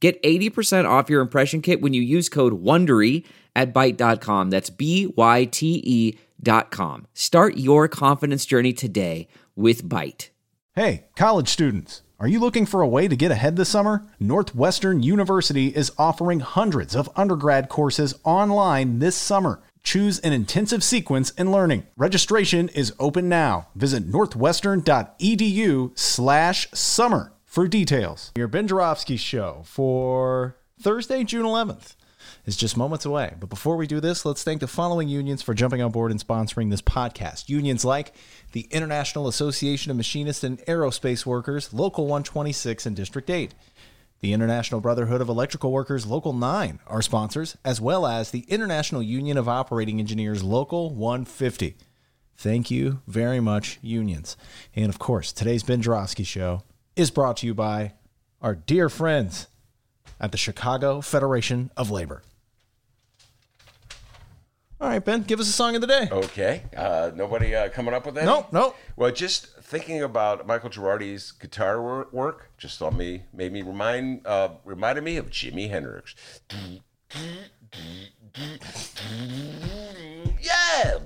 Get 80% off your impression kit when you use code WONDERY at Byte.com. That's B-Y-T-E dot com. Start your confidence journey today with Byte. Hey, college students. Are you looking for a way to get ahead this summer? Northwestern University is offering hundreds of undergrad courses online this summer. Choose an intensive sequence in learning. Registration is open now. Visit northwestern.edu slash summer for details. Your Ben Joravsky show for Thursday, June 11th is just moments away. But before we do this, let's thank the following unions for jumping on board and sponsoring this podcast. Unions like the International Association of Machinists and Aerospace Workers, Local 126 and District 8. The International Brotherhood of Electrical Workers, Local 9, are sponsors, as well as the International Union of Operating Engineers, Local 150. Thank you very much, unions. And of course, today's Ben Joravsky Show is brought to you by our dear friends at the Chicago Federation of Labor. All right, Ben, give us a song of the day. Okay. Uh, nobody uh, coming up with that? Nope, nope. Well, just thinking about Michael Girardi's guitar work just saw me made me remind uh, reminded me of Jimi Hendrix. Yeah.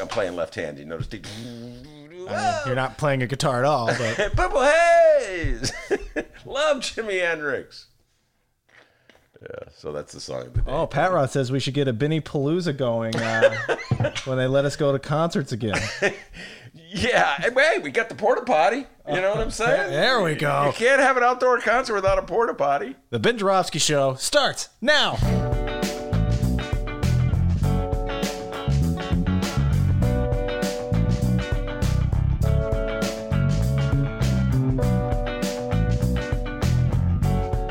I'm playing left hand. You notice? Mean, you're not playing a guitar at all, but Purple Haze. Love Jimi Hendrix. Yeah, so that's the song of the day. oh, Pat Roth says we should get a Benny Palooza going uh, when they let us go to concerts again. Yeah, hey, we got the porta potty. You know what I'm saying? There we go. You can't have an outdoor concert without a porta potty. The Ben Joravsky Show starts now.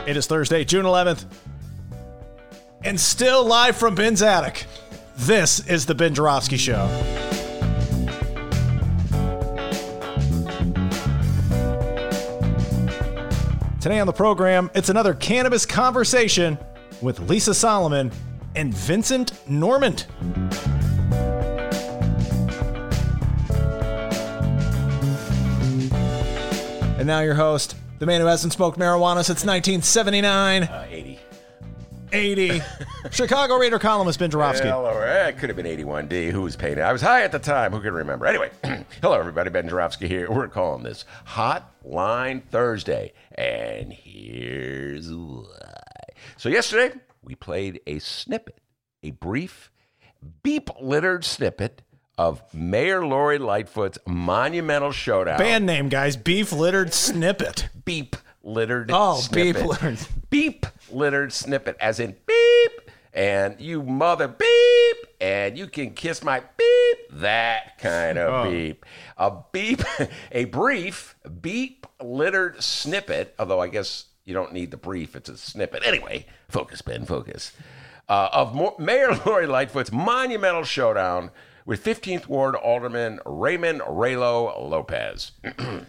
It is Thursday, June 11th, and still live from Ben's attic. This is the Ben Joravsky Show. Today on the program, it's another cannabis conversation with Lisa Solomon and Vincent Normand. And now your host, the man who hasn't smoked marijuana since 1979, Uh, 80. 80, Chicago Reader columnist Ben Joravsky. Hello, it could have been 81D. Who was paying it? I was high at the time. Who can remember? Anyway, hello, everybody. Ben Joravsky here. We're calling this Hotline Thursday. And here's why. So, yesterday, we played a snippet, a brief, beep littered snippet of Mayor Lori Lightfoot's monumental showdown. Band name, guys, Beef Littered Snippet. beep littered Oh, beep littered. Beep littered snippet, as in beep, and you mother beep, and you can kiss my beep, that kind of Oh. beep. A beep, a brief beep littered snippet, although I guess you don't need the brief, it's a snippet. Anyway, focus, Ben, focus. Uh, of Mayor Lori Lightfoot's monumental showdown with 15th Ward Alderman Raymond Raylo Lopez.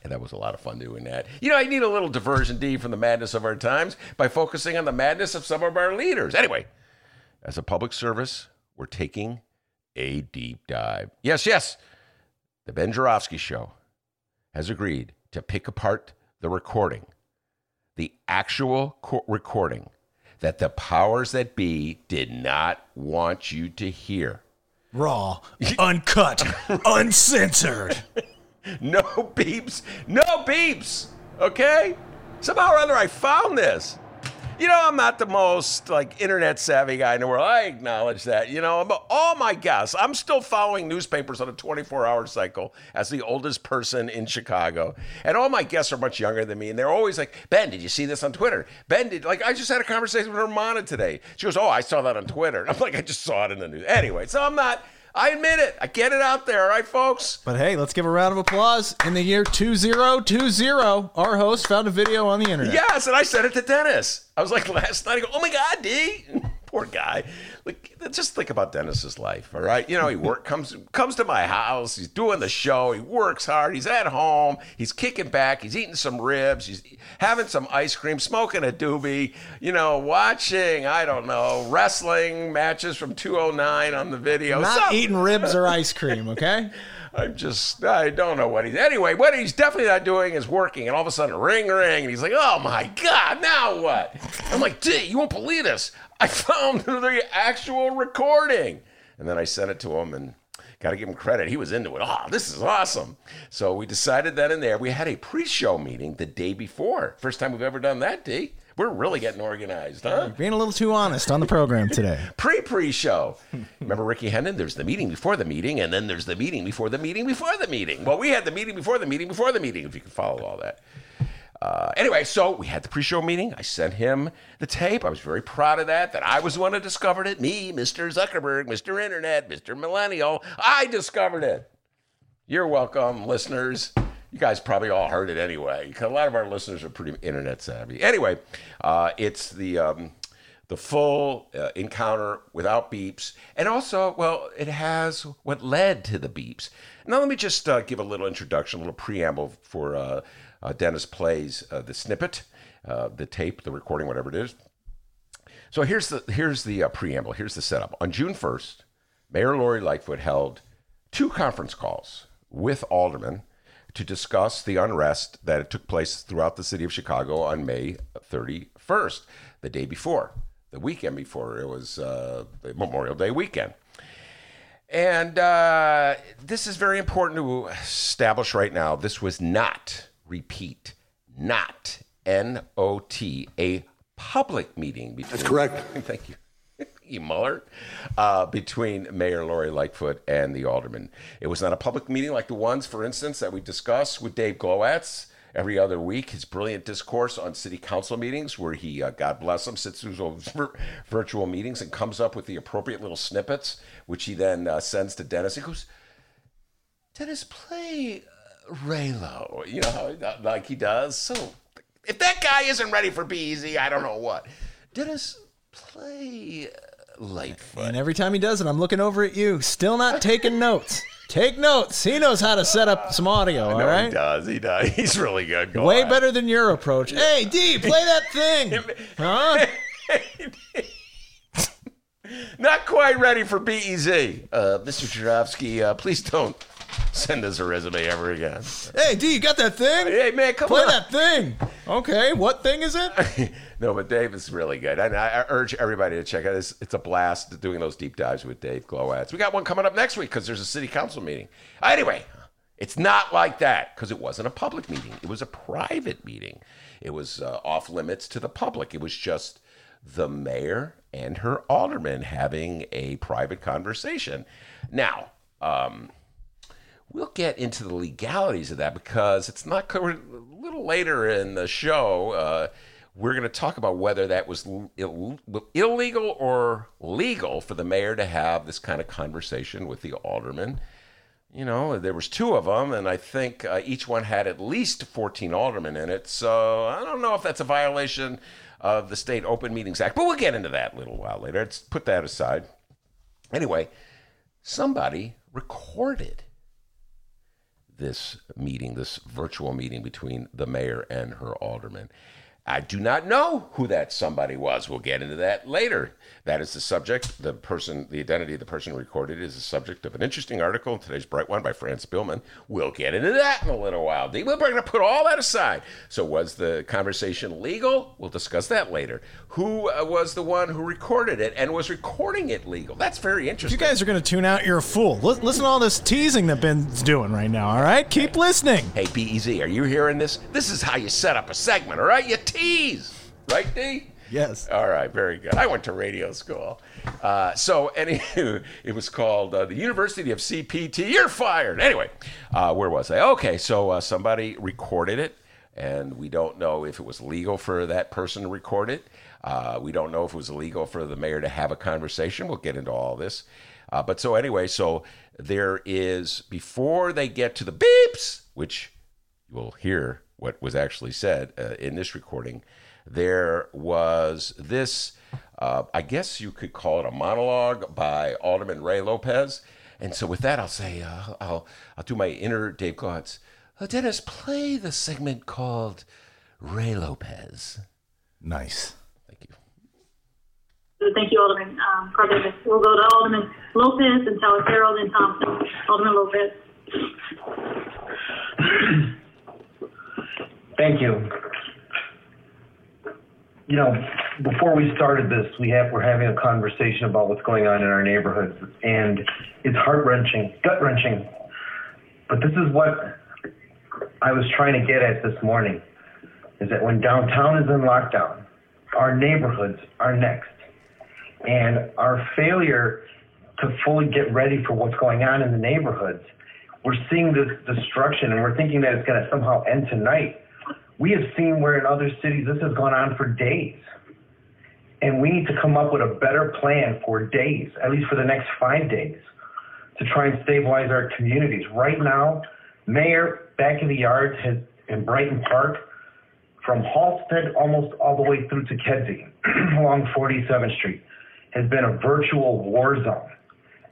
And that was a lot of fun doing that. You know, I need a little diversion, D, from the madness of our times by focusing on the madness of some of our leaders. Anyway, as a public service, we're taking a deep dive. Yes, yes, the Ben Joravsky Show has agreed to pick apart the recording, the actual co- recording that the powers that be did not want you to hear. Raw, uncut, uncensored. No beeps. No beeps. Okay? Somehow or other, I found this. You know, I'm not the most like internet savvy guy in the world. I acknowledge that. You know, but all my guests, I'm still following newspapers on a 24 hour cycle as the oldest person in Chicago. And all my guests are much younger than me. And they're always like, Ben, did you see this on Twitter? Ben, did, like, I just had a conversation with Hermana today. She goes, Oh, I saw that on Twitter. And I'm like, I just saw it in the news. Anyway, so I'm not. I admit it. I get it out there, all right, folks? But hey, let's give a round of applause. In the year 2020, our host found a video on the internet. Yes, and I said it to Dennis. I was like last night, I go, oh my God, D. Poor guy. Like, just think about Dennis's life, all right? You know, he work comes comes to my house. He's doing the show. He works hard. He's at home. He's kicking back. He's eating some ribs. He's having some ice cream, smoking a doobie. You know, watching I don't know wrestling matches from 209 on the video. Not Some- eating ribs or ice cream, okay? I'm just, I don't know what he's. Anyway, what he's definitely not doing is working. And all of a sudden, ring, ring. And he's like, oh my God, now what? I'm like, D, you won't believe this. I found the actual recording. And then I sent it to him and got to give him credit. He was into it. Oh, this is awesome. So we decided then and there. We had a pre show meeting the day before. First time we've ever done that, D. We're really getting organized, huh? Being a little too honest on the program today. pre pre show. Remember Ricky Hendon? There's the meeting before the meeting, and then there's the meeting before the meeting before the meeting. Well, we had the meeting before the meeting before the meeting, if you can follow all that. Uh, anyway, so we had the pre-show meeting. I sent him the tape. I was very proud of that. That I was the one who discovered it. Me, Mr. Zuckerberg, Mr. Internet, Mr. Millennial. I discovered it. You're welcome, listeners. You guys probably all heard it anyway. A lot of our listeners are pretty internet savvy. Anyway, uh, it's the um, the full uh, encounter without beeps, and also, well, it has what led to the beeps. Now, let me just uh, give a little introduction, a little preamble for uh, uh, Dennis plays uh, the snippet, uh, the tape, the recording, whatever it is. So here's the here's the uh, preamble. Here's the setup. On June 1st, Mayor Lori Lightfoot held two conference calls with aldermen to discuss the unrest that took place throughout the city of Chicago on May 31st, the day before, the weekend before. It was uh, Memorial Day weekend. And uh, this is very important to establish right now. This was not, repeat, not N O T, a public meeting between. That's correct. Thank you. You Mueller, uh, between Mayor Lori Lightfoot and the alderman. It was not a public meeting like the ones, for instance, that we discuss with Dave Glowacz every other week. His brilliant discourse on city council meetings, where he, uh, God bless him, sits through those virtual meetings and comes up with the appropriate little snippets, which he then uh, sends to Dennis. He goes, Dennis, play Raylo, you know, how- like he does. So if that guy isn't ready for BEZ, I don't know what. Dennis, play uh, Lightfoot. And every time he does it, I'm looking over at you, still not taking notes. Take notes. He knows how to set up some audio, all no, he does. He does. He's really good. Go Way on. better than your approach. Hey, D, play that thing. Huh? Not quite ready for BEZ. Uh, Mr. Joravsky, uh, please don't send us a resume ever again. Hey, D, you got that thing? Hey, man, come Play on. that thing. Okay, what thing is it? no, but Dave is really good. And I, I urge everybody to check out this. It's a blast doing those deep dives with Dave Glowacz. We got one coming up next week because there's a city council meeting. Anyway, it's not like that because it wasn't a public meeting. It was a private meeting. It was uh, off limits to the public. It was just the mayor and her alderman having a private conversation. Now, um, we'll get into the legalities of that because it's not covered a little later in the show. Uh, we're going to talk about whether that was Ill- illegal or legal for the mayor to have this kind of conversation with the alderman. You know, there was two of them, and I think uh, each one had at least 14 aldermen in it. So I don't know if that's a violation of the State Open Meetings Act, but we'll get into that a little while later. Let's put that aside. Anyway, somebody recorded this meeting, this virtual meeting between the mayor and her alderman. I do not know who that somebody was. We'll get into that later. That is the subject. The person, the identity of the person recorded is the subject of an interesting article in today's Bright One by Fran Spielman. We'll get into that in a little while. We're going to put all that aside. So, was the conversation legal? We'll discuss that later. Who uh, was the one who recorded it and was recording it legal? That's very interesting. You guys are going to tune out. You're a fool. Li- listen to all this teasing that Ben's doing right now, all right? Keep listening. Hey, BEZ, are you hearing this? This is how you set up a segment, all right? You tease, right, D? Yes. All right, very good. I went to radio school. Uh, so, anywho, it was called uh, the University of CPT. You're fired. Anyway, uh, where was I? Okay, so uh, somebody recorded it, and we don't know if it was legal for that person to record it. Uh, we don't know if it was illegal for the mayor to have a conversation. We'll get into all this. Uh, but so anyway, so there is before they get to the beeps, which you will hear what was actually said in this recording. There was this, uh, I guess you could call it a monologue by Alderman Ray Lopez. And so with that, I'll say, uh, I'll, I'll do my inner Dave Glowacz. Uh, Dennis, play the segment called Ray Lopez. Nice. Thank you. Thank you, Alderman um, Cardenas. We'll go to Alderman Lopez and Tyler Farrell, then Thompson. Alderman Lopez. Thank you. You know, before we started this, we have we're having a conversation about what's going on in our neighborhoods, and it's heart wrenching, gut wrenching. But this is what I was trying to get at this morning: is that when downtown is in lockdown, our neighborhoods are next, and our failure to fully get ready for what's going on in the neighborhoods, we're seeing this destruction, and we're thinking that it's going to somehow end tonight we have seen where in other cities this has gone on for days. And we need to come up with a better plan for days, at least for the next five days, to try and stabilize our communities. Right now, Mayor back in the yards has in Brighton Park, from Halsted almost all the way through to Kedzie along 47th Street, has been a virtual war zone.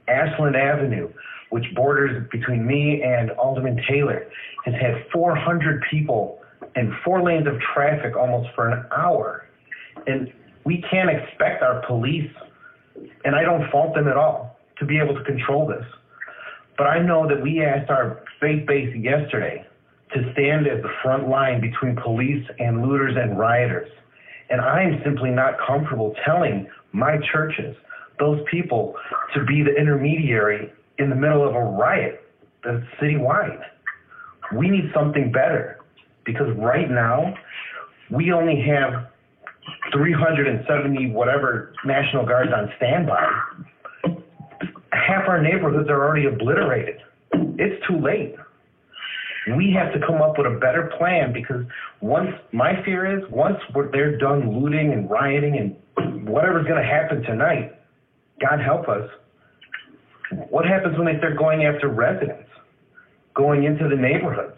Ashland Avenue, which borders between me and Alderman Taylor, has had 400 people and four lanes of traffic almost for an hour. And we can't expect our police, and I don't fault them at all, to be able to control this. But I know that we asked our faith base yesterday to stand at the front line between police and looters and rioters. And I'm simply not comfortable telling my churches, those people, to be the intermediary in the middle of a riot that's citywide. We need something better because right now we only have 370 whatever National Guards on standby. Half our neighborhoods are already obliterated. It's too late. We have to come up with a better plan because once my fear is once they're done looting and rioting and whatever's going to happen tonight, God help us. What happens when they start going after residents, going into the neighborhoods?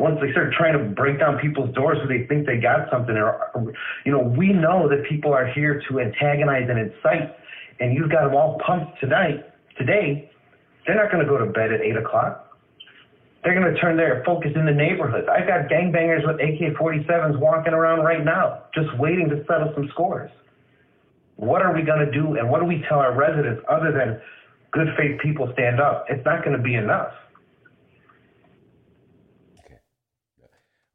Once they start trying to break down people's doors so they think they got something or you know we know that people are here to antagonize and incite and you've got them all pumped tonight today they're not going to go to bed at 8 o'clock. They're going to turn their focus in the neighborhoods i've got gangbangers with ak-47s walking around right now just waiting to settle some scores. What are we going to do and what do we tell our residents other than good faith people stand up? It's not going to be enough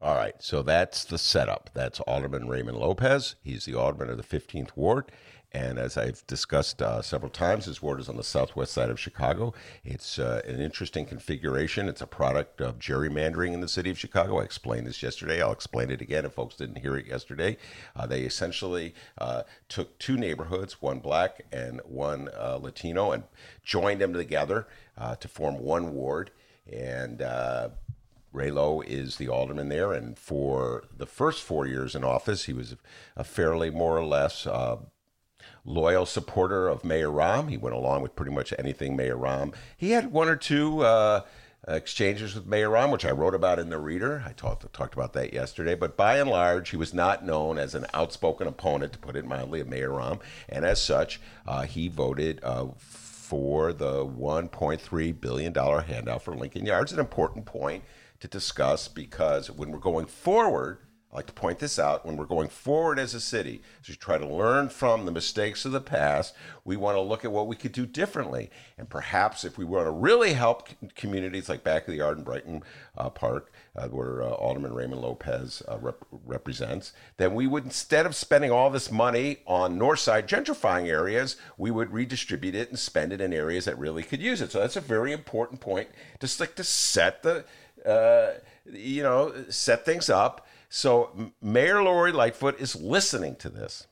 All right, so that's the setup. That's Alderman Raymond Lopez. He's the alderman of the 15th Ward. And as I've discussed uh, several times, his ward is on the southwest side of Chicago. It's uh, an interesting configuration. It's a product of gerrymandering in the city of Chicago. I explained this yesterday. I'll explain it again if folks didn't hear it yesterday. Uh, they essentially uh, took two neighborhoods, one black and one uh, Latino, and joined them together uh, to form one ward. And Raylo is the alderman there, and for the first four years in office, he was a fairly more or less uh, loyal supporter of Mayor Rahm. He went along with pretty much anything Mayor Rahm. He had one or two uh, exchanges with Mayor Rahm, which I wrote about in the Reader. I talked talked about that yesterday. But by and large, he was not known as an outspoken opponent, to put it mildly, of Mayor Rahm, and as such, uh, he voted. Uh, for the $1.3 billion handout for Lincoln Yards. An important point to discuss because when we're going forward, I like to point this out when we're going forward as a city, as we try to learn from the mistakes of the past, we want to look at what we could do differently. And perhaps if we want to really help communities like Back of the Yard in Brighton uh, Park, uh, where uh, Alderman Raymond Lopez uh, rep- represents, then we would, instead of spending all this money on north side gentrifying areas, we would redistribute it and spend it in areas that really could use it. So that's a very important point, just like to set the uh, you know, set things up. So Mayor Lori Lightfoot is listening to this,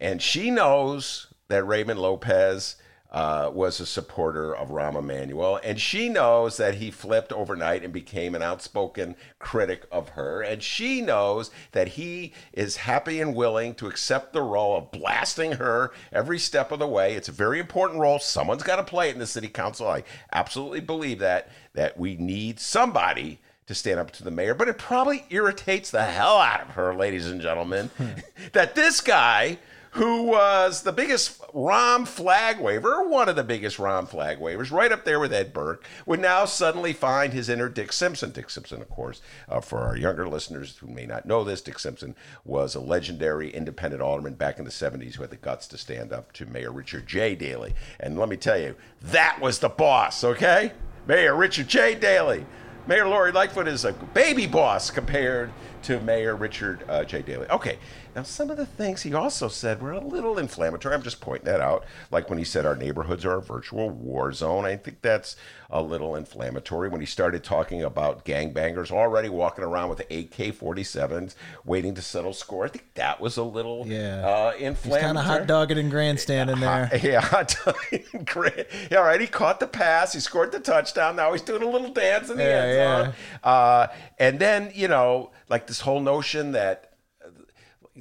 and she knows that Raymond Lopez uh, was a supporter of Rahm Emanuel, and she knows that he flipped overnight and became an outspoken critic of her, and she knows that he is happy and willing to accept the role of blasting her every step of the way. It's a very important role. Someone's got to play it in the city council. I absolutely believe that that we need somebody to stand up to the mayor, but it probably irritates the hell out of her, ladies and gentlemen, that this guy who was the biggest Rahm flag waver, one of the biggest Rahm flag wavers, right up there with Ed Burke, would now suddenly find his inner Dick Simpson. Dick Simpson, of course, uh, for our younger listeners who may not know this, Dick Simpson was a legendary independent alderman back in the 70s who had the guts to stand up to Mayor Richard J. Daley. And let me tell you, that was the boss, okay? Mayor Richard J. Daley. Mayor Lori Lightfoot is a baby boss compared to Mayor Richard uh, J. Daley. Okay, now some of the things he also said were a little inflammatory. I'm just pointing that out. Like when he said our neighborhoods are a virtual war zone. I think that's a little inflammatory. When he started talking about gangbangers already walking around with AK-47s waiting to settle score, I think that was a little Yeah. uh, He's kind of hot dogging and grandstanding there. Yeah, hot dog. Great. Yeah, all right. He caught the pass. He scored the touchdown. Now he's doing a little dance in the Yeah, end zone. Yeah. Uh, and then you know, like this whole notion that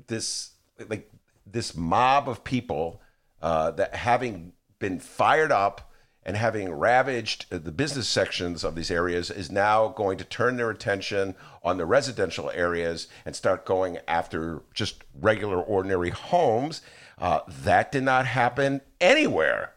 this like this mob of people uh, that having been fired up and having ravaged the business sections of these areas is now going to turn their attention on the residential areas and start going after just regular ordinary homes. Uh, that did not happen anywhere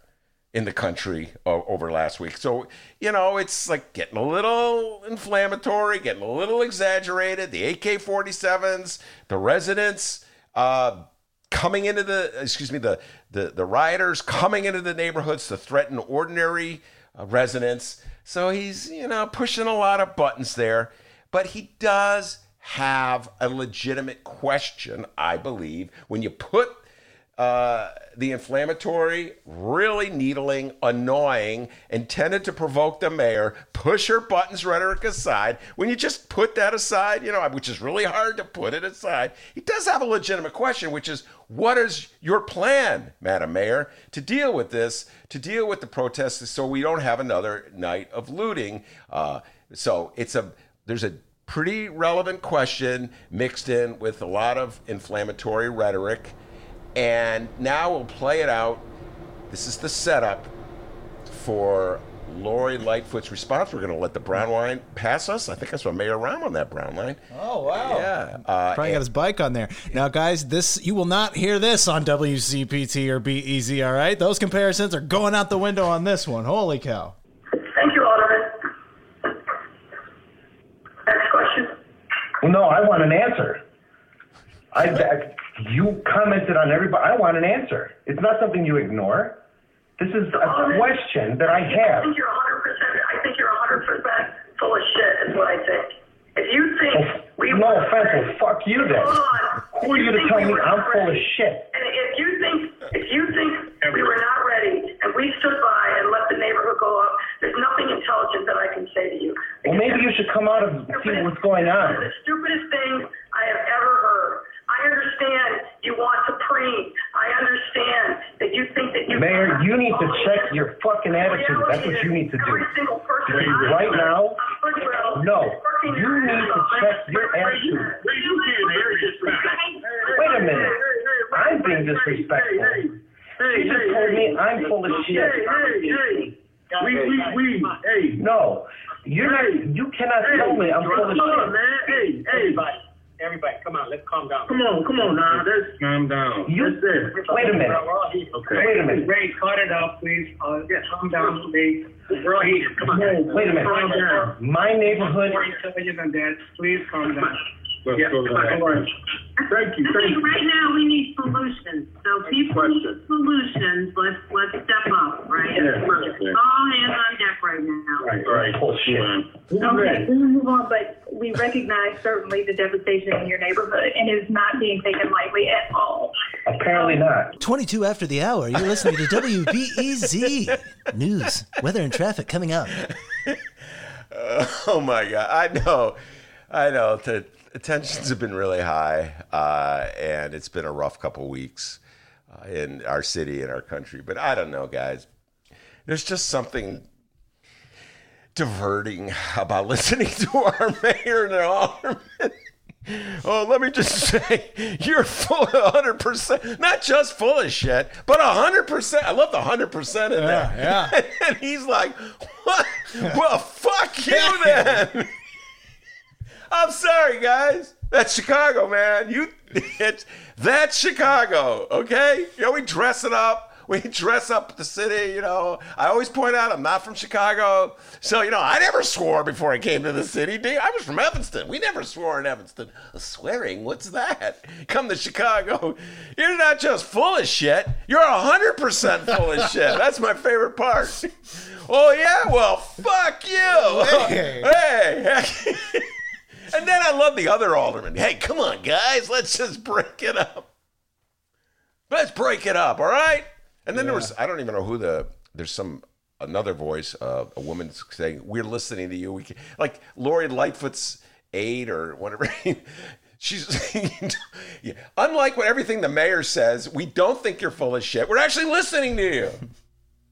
in the country o- over last week. So, you know, it's like getting a little inflammatory, getting a little exaggerated. The AK 47s, the residents uh, coming into the, excuse me, the, the, the rioters coming into the neighborhoods to threaten ordinary uh, residents. So he's, you know, pushing a lot of buttons there. But he does have a legitimate question, I believe, when you put uh, the inflammatory, really needling, annoying, intended to provoke the mayor, push her buttons rhetoric aside. When you just put that aside, you know, which is really hard to put it aside, he does have a legitimate question, which is what is your plan, Madam Mayor, to deal with this, to deal with the protests so we don't have another night of looting? Uh, so it's a, there's a pretty relevant question mixed in with a lot of inflammatory rhetoric. And now we'll play it out. This is the setup for Lori Lightfoot's response. We're going to let the brown line pass us. I think I saw Mayor Rahm on that brown line. Oh wow! Yeah. Uh, Probably got his bike on there. Now, guys, this you will not hear this on WCPT or BEZ. All right, those comparisons are going out the window on this one. Holy cow! Thank you, Alderman. Next question. Well, no, I want an answer. I, I you commented on everybody. I want an answer. It's not something you ignore. This is a question that I have. I think you're 100%. I think you're 100% full of shit. Is what I think. If you think oh, we no were offense, ready- well, fuck you then. Who are you to tell me I'm not full of ready? shit? And if you think if you think we were not ready and we stood by and let the neighborhood go up, there's nothing intelligent that I can say to you. Well, maybe you should come out and see what's going on. the stupidest things I have ever understand you want to preen. I understand that you think that you. Mayor, you need to check your fucking attitude. That's what you need to do. Every Right now, no. You need to check your attitude. Wait a minute. I'm being disrespectful. She just told me I'm full of shit. We, we, we, hey, No, you're not. You cannot tell me I'm full of shit. man, hey, hey. Everybody, come on, let's calm down. Come on, come on now, let's calm down. You- That's it. Wait a minute. We're all here. Okay. Wait a minute. Ray, cut it out, please. Uh, calm down, please. We're all here. Come on. Wait a minute. Calm down. My neighborhood. More intelligent than that. Please calm down. Let's Yeah, go to that. all right. Thank you, I thank think you. right now we need solutions. So people need question. solutions. Let's let's step up, right? Yeah. All hands on deck right now. Right, right. Oh, Bullshit. Who's Okay, we will move on, but we recognize certainly the devastation in your neighborhood and is not being taken lightly at all. Apparently not. 22 after the hour, you're listening to WBEZ. News, weather, and traffic coming up. Oh my God! I know, I know. The tensions have been really high, uh, and it's been a rough couple weeks uh, in our city and our country. But I don't know, guys. There's just something diverting about listening to our mayor and alderman. Oh, let me just say, you're full of 100%, not just full of shit, but 100%. I love the 100% in there. yeah. And he's like, what? Well, fuck you then. I'm sorry, guys. That's Chicago, man. You, it's that's Chicago. Okay, you know we dress it up. We dress up the city. You know, I always point out I'm not from Chicago, so you know I never swore before I came to the city. I was from Evanston. We never swore in Evanston. Swearing? What's that? Come to Chicago, you're not just full of shit. You're hundred percent full of shit. That's my favorite part. Oh yeah, well fuck you. Hey. hey. And then I love the other alderman. Hey, come on, guys, let's just break it up. Let's break it up, all right? And then there was I don't even know who the there's some another voice, uh, a woman saying, "We're listening to you." We can, like Lori Lightfoot's aide or whatever. She's yeah. unlike what everything the mayor says. We don't think you're full of shit. We're actually listening to you.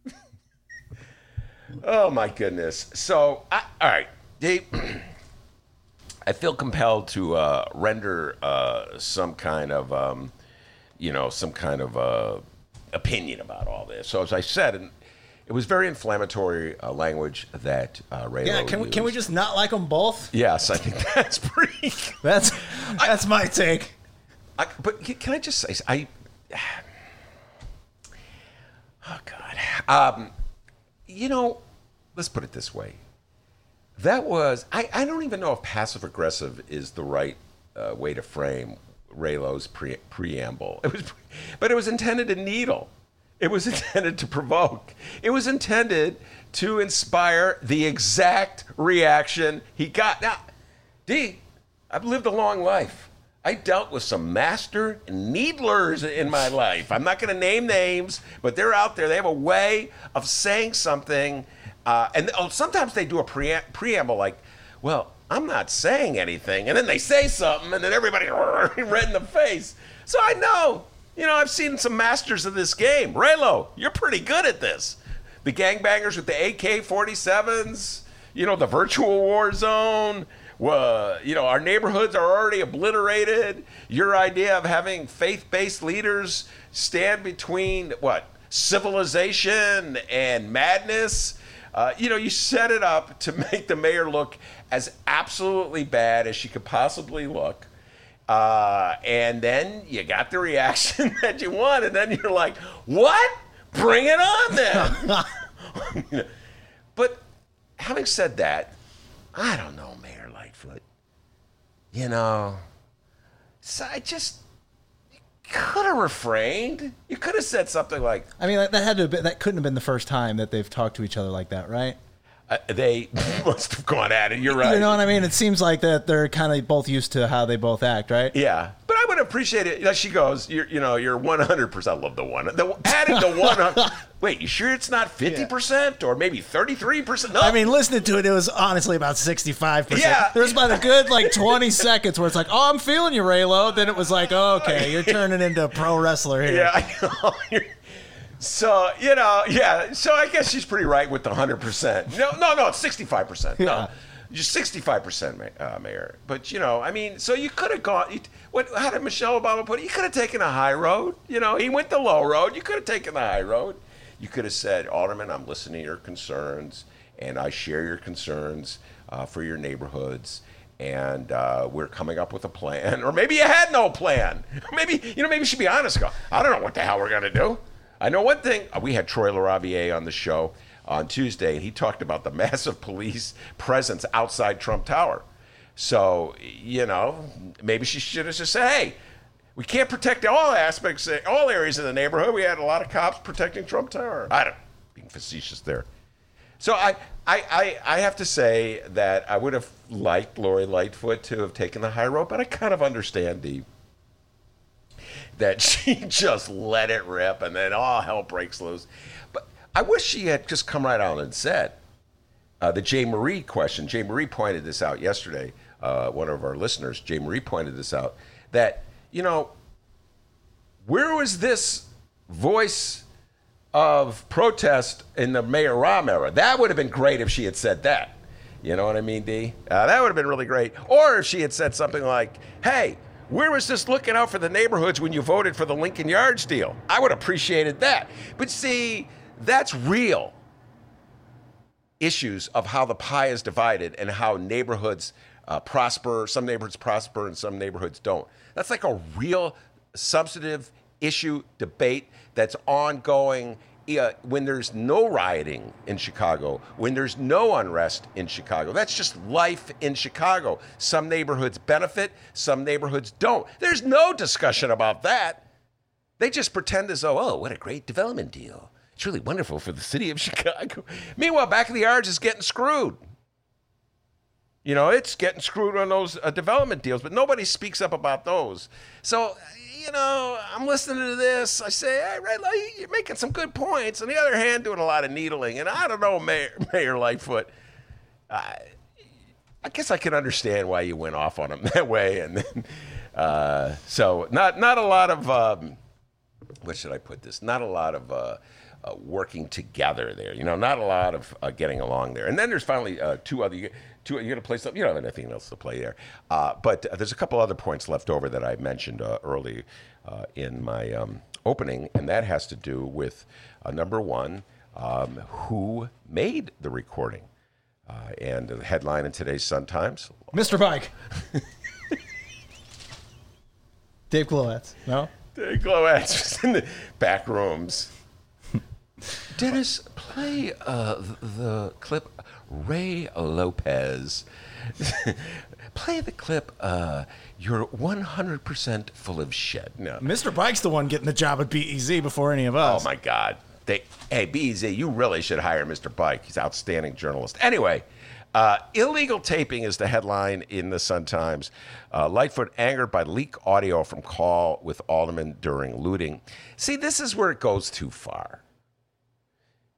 oh my goodness. So I, all right, Dave. I feel compelled to uh, render uh, some kind of, um, you know, some kind of uh, opinion about all this. So as I said, and it was very inflammatory uh, language that uh, Ray. Yeah, Lowe can we, can we just not like them both? Yes, I think that's pretty. That's that's my take. I, but can can I just say, I. Oh God. Um, you know, let's put it this way. That was I, I don't even know if passive aggressive is the right uh, way to frame Raylo's pre- preamble. It was, but it was intended to needle. It was intended to provoke. It was intended to inspire the exact reaction he got. Now, D, I've lived a long life. I dealt with some master needlers in my life. I'm not going to name names, but they're out there. They have a way of saying something, uh, and oh, sometimes they do a pre- preamble like, "Well, I'm not saying anything," and then they say something, and then everybody red in the face. So I know, you know, I've seen some masters of this game. Raylo, you're pretty good at this. The gangbangers with the AK-47s, you know, the virtual war zone. Well, you know, our neighborhoods are already obliterated. Your idea of having faith-based leaders stand between what civilization and madness. Uh, you know, you set it up to make the mayor look as absolutely bad as she could possibly look. Uh, and then you got the reaction that you want, and then you're like, "What? Bring it on then!" but having said that, I don't know, Mayor Lightfoot. You know, so I just could have refrained. You could have said something like, I mean, that, had to have been, that couldn't have been the first time that they've talked to each other like that, right? Uh, "They must have gone at it." You're right. You know what I mean? It seems like that they're kind of both used to how they both act, right? Yeah, but I would appreciate it. Like she goes, you're, you know, you're 100. percent I love the one. The adding the one. wait, you sure it's not 50 percent or maybe 33 percent? No, I mean, listening to it, it was honestly about 65%. Yeah. There was about a good, like, 20 seconds where it's like, oh, I'm feeling you, Raylo. Then it was like, oh, okay, you're turning into a pro wrestler here. Yeah, I know. You're- So you know, yeah. So I guess she's pretty right with the hundred percent. No, no, no. It's sixty-five percent. No, Yeah. just sixty-five percent, uh, Mayor. But you know, I mean, so you could have gone. You, what? How did Michelle Obama put it? You could have taken a high road. You know, he went the low road. You could have taken the high road. You could have said, Alderman, I'm listening to your concerns, and I share your concerns uh, for your neighborhoods and uh, we're coming up with a plan. Or maybe you had no plan. Maybe you know. Maybe you should be honest. Go. I don't know what the hell we're gonna do. I know one thing. We had Troy LaRaviere on the show on Tuesday, and he talked about the massive police presence outside Trump Tower. So you know, maybe she should have just said, "Hey, we can't protect all aspects, all areas of the neighborhood. We had a lot of cops protecting Trump Tower." I don't being facetious there. So I, I, I, I have to say that I would have liked Lori Lightfoot to have taken the high road, but I kind of understand the that she just let it rip and then all hell breaks loose. But I wish she had just come right out and said uh, the Jay Marie question. Jay Marie pointed this out yesterday. Uh, one of our listeners, Jay Marie, pointed this out that you know where was this voice of protest in the Mayor Rahm era. That would have been great if she had said that. You know what I mean, D? Uh, that would have been really great. Or if she had said something like, hey, where was this looking out for the neighborhoods when you voted for the Lincoln Yards deal? I would have appreciated that. But see, that's real issues of how the pie is divided and how neighborhoods uh, prosper. Some neighborhoods prosper and some neighborhoods don't. That's like a real substantive issue debate that's ongoing uh, when there's no rioting in Chicago, when there's no unrest in Chicago. That's just life in Chicago. Some neighborhoods benefit, some neighborhoods don't. There's no discussion about that. They just pretend as though, oh, what a great development deal. It's really wonderful for the city of Chicago. Meanwhile, back of the yards is getting screwed. You know, it's getting screwed on those uh, development deals, but nobody speaks up about those. So, you know, I'm listening to this. I say, hey, Red Light, you're making some good points. On the other hand, doing a lot of needling. And I don't know, Mayor, Mayor Lightfoot. I, I guess I can understand why you went off on him that way. And then, uh, so, not not a lot of um, what should I put this? Not a lot of uh, uh, working together there. You know, not a lot of uh, getting along there. And then there's finally uh, two other. You, two, you got to play something. You don't have anything else to play there. Uh, but there's a couple other points left over that I mentioned uh, early uh, in my um, opening, and that has to do with number one, um, who made the recording. and the headline in today's Sun Times Mr. Bike. Dave Glowacz. No? Dave Glowacz was in the back rooms. Dennis, play uh, the clip Ray Lopez. play the clip uh, You're 100% full of shit. No. Mr. Bike's the one getting the job at BEZ before any of us. Oh, my God. They, hey, BEZ, you really should hire Mr. Bike. He's an outstanding journalist. Anyway, uh, illegal taping is the headline in the Sun Times. Uh, Lightfoot angered by leak audio from call with Alderman during looting. See, this is where it goes too far.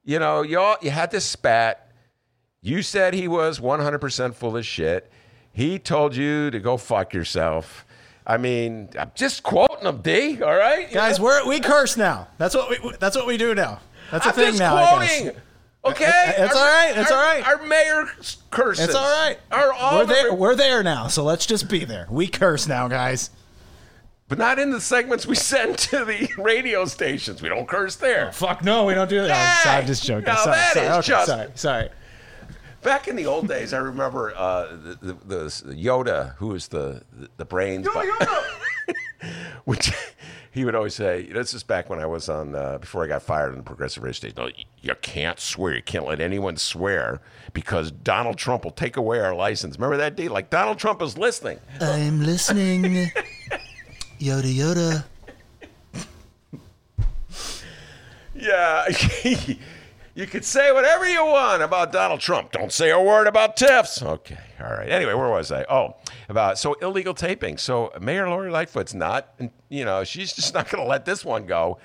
You know, y'all, you had this spat. You said he was 100% full of shit. He told you to go fuck yourself. I mean, I'm just quoting him, D. All right, guys, we're we curse now. That's what we that's what we do now. That's a I'm thing now. Quoting. Okay, It's Our- all right. It's our- all right. Our mayor curses. It's all right. Our We're there. We're there now. So let's just be there. We curse now, guys. But not in the segments we send to the radio stations. We don't curse there. Fuck no, we don't do that. Hey! sorry, I'm just joking. No, sorry, that sorry, is okay, just- sorry, sorry. Back in the old days, I remember uh, the, the, the Yoda, who was the the, the brains, which he would always say. This is back when I was on uh, before I got fired on the Progressive Radio station. No, you can't swear. You can't let anyone swear because Donald Trump will take away our license. Remember that day? Like Donald Trump is listening. I'm listening. Yoda Yoda. Yeah. you could say whatever you want about Donald Trump. Don't say a word about TIFs. Okay. All right. Anyway, where was I? Oh, about so illegal taping. So Mayor Lori Lightfoot's not, you know, she's just not going to let this one go.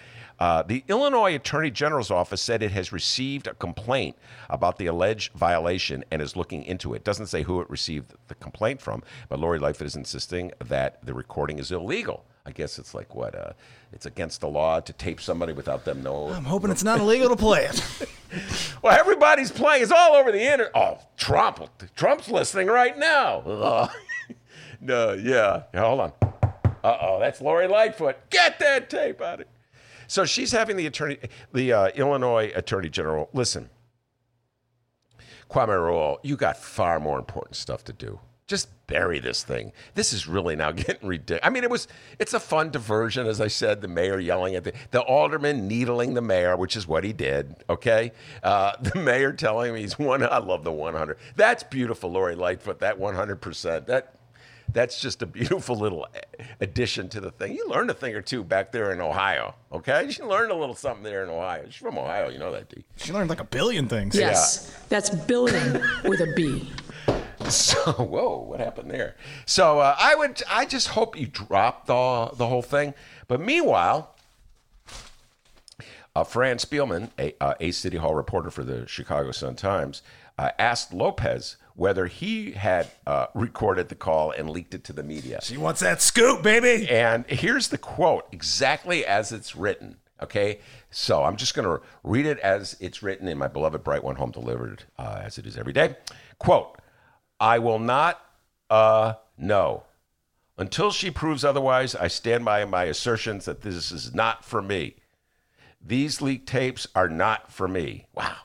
Uh, the Illinois Attorney General's office said it has received a complaint about the alleged violation and is looking into it. Doesn't say who it received the complaint from, but Lori Lightfoot is insisting that the recording is illegal. I guess it's like what? Uh, it's against the law to tape somebody without them knowing. I'm hoping it's not illegal to play it. Well, everybody's playing. It's all over the internet. Oh, Trump. Trump's listening right now. No, yeah. Hold on. Uh oh, that's Lori Lightfoot. Get that tape out of it. So she's having the attorney, the uh, Illinois Attorney General. Listen, Kwame Raoul, you got far more important stuff to do. Just bury this thing. This is really now getting ridiculous. I mean, it was. It's a fun diversion, as I said. The mayor yelling at the the alderman needling the mayor, which is what he did. Okay, uh, the mayor telling him he's one. I love the one hundred. That's beautiful, Lori Lightfoot. That one hundred percent. That that's just a beautiful little addition to the thing. You learned a thing or two back there in Ohio. Okay, you learned a little something there in Ohio. She's from Ohio, you know that, D. She learned like a billion things. Yes, that's billion with a B. So whoa, what happened there? So uh, I would, I just hope you drop the the whole thing. But meanwhile, uh, Fran Spielman, a, uh, a City Hall reporter for the Chicago Sun Times, uh, asked Lopez whether he had uh, recorded the call and leaked it to the media. She wants that scoop, baby. And here's the quote, exactly as it's written. Okay, so I'm just going to read it as it's written in my beloved Bright One Home Delivered, uh, as it is every day. Quote: I will not, uh, no. Until she proves otherwise, I stand by my assertions that this is not for me. These leaked tapes are not for me. Wow.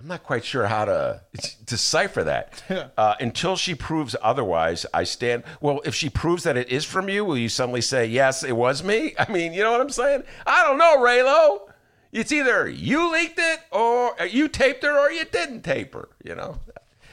I'm not quite sure how to decipher that. Uh, until she proves otherwise, I stand. Well, if she proves that it is from you, will you suddenly say, yes, it was me? I mean, you know what I'm saying? I don't know, Raylo. It's either you leaked it or uh, you taped her or you didn't tape her, you know?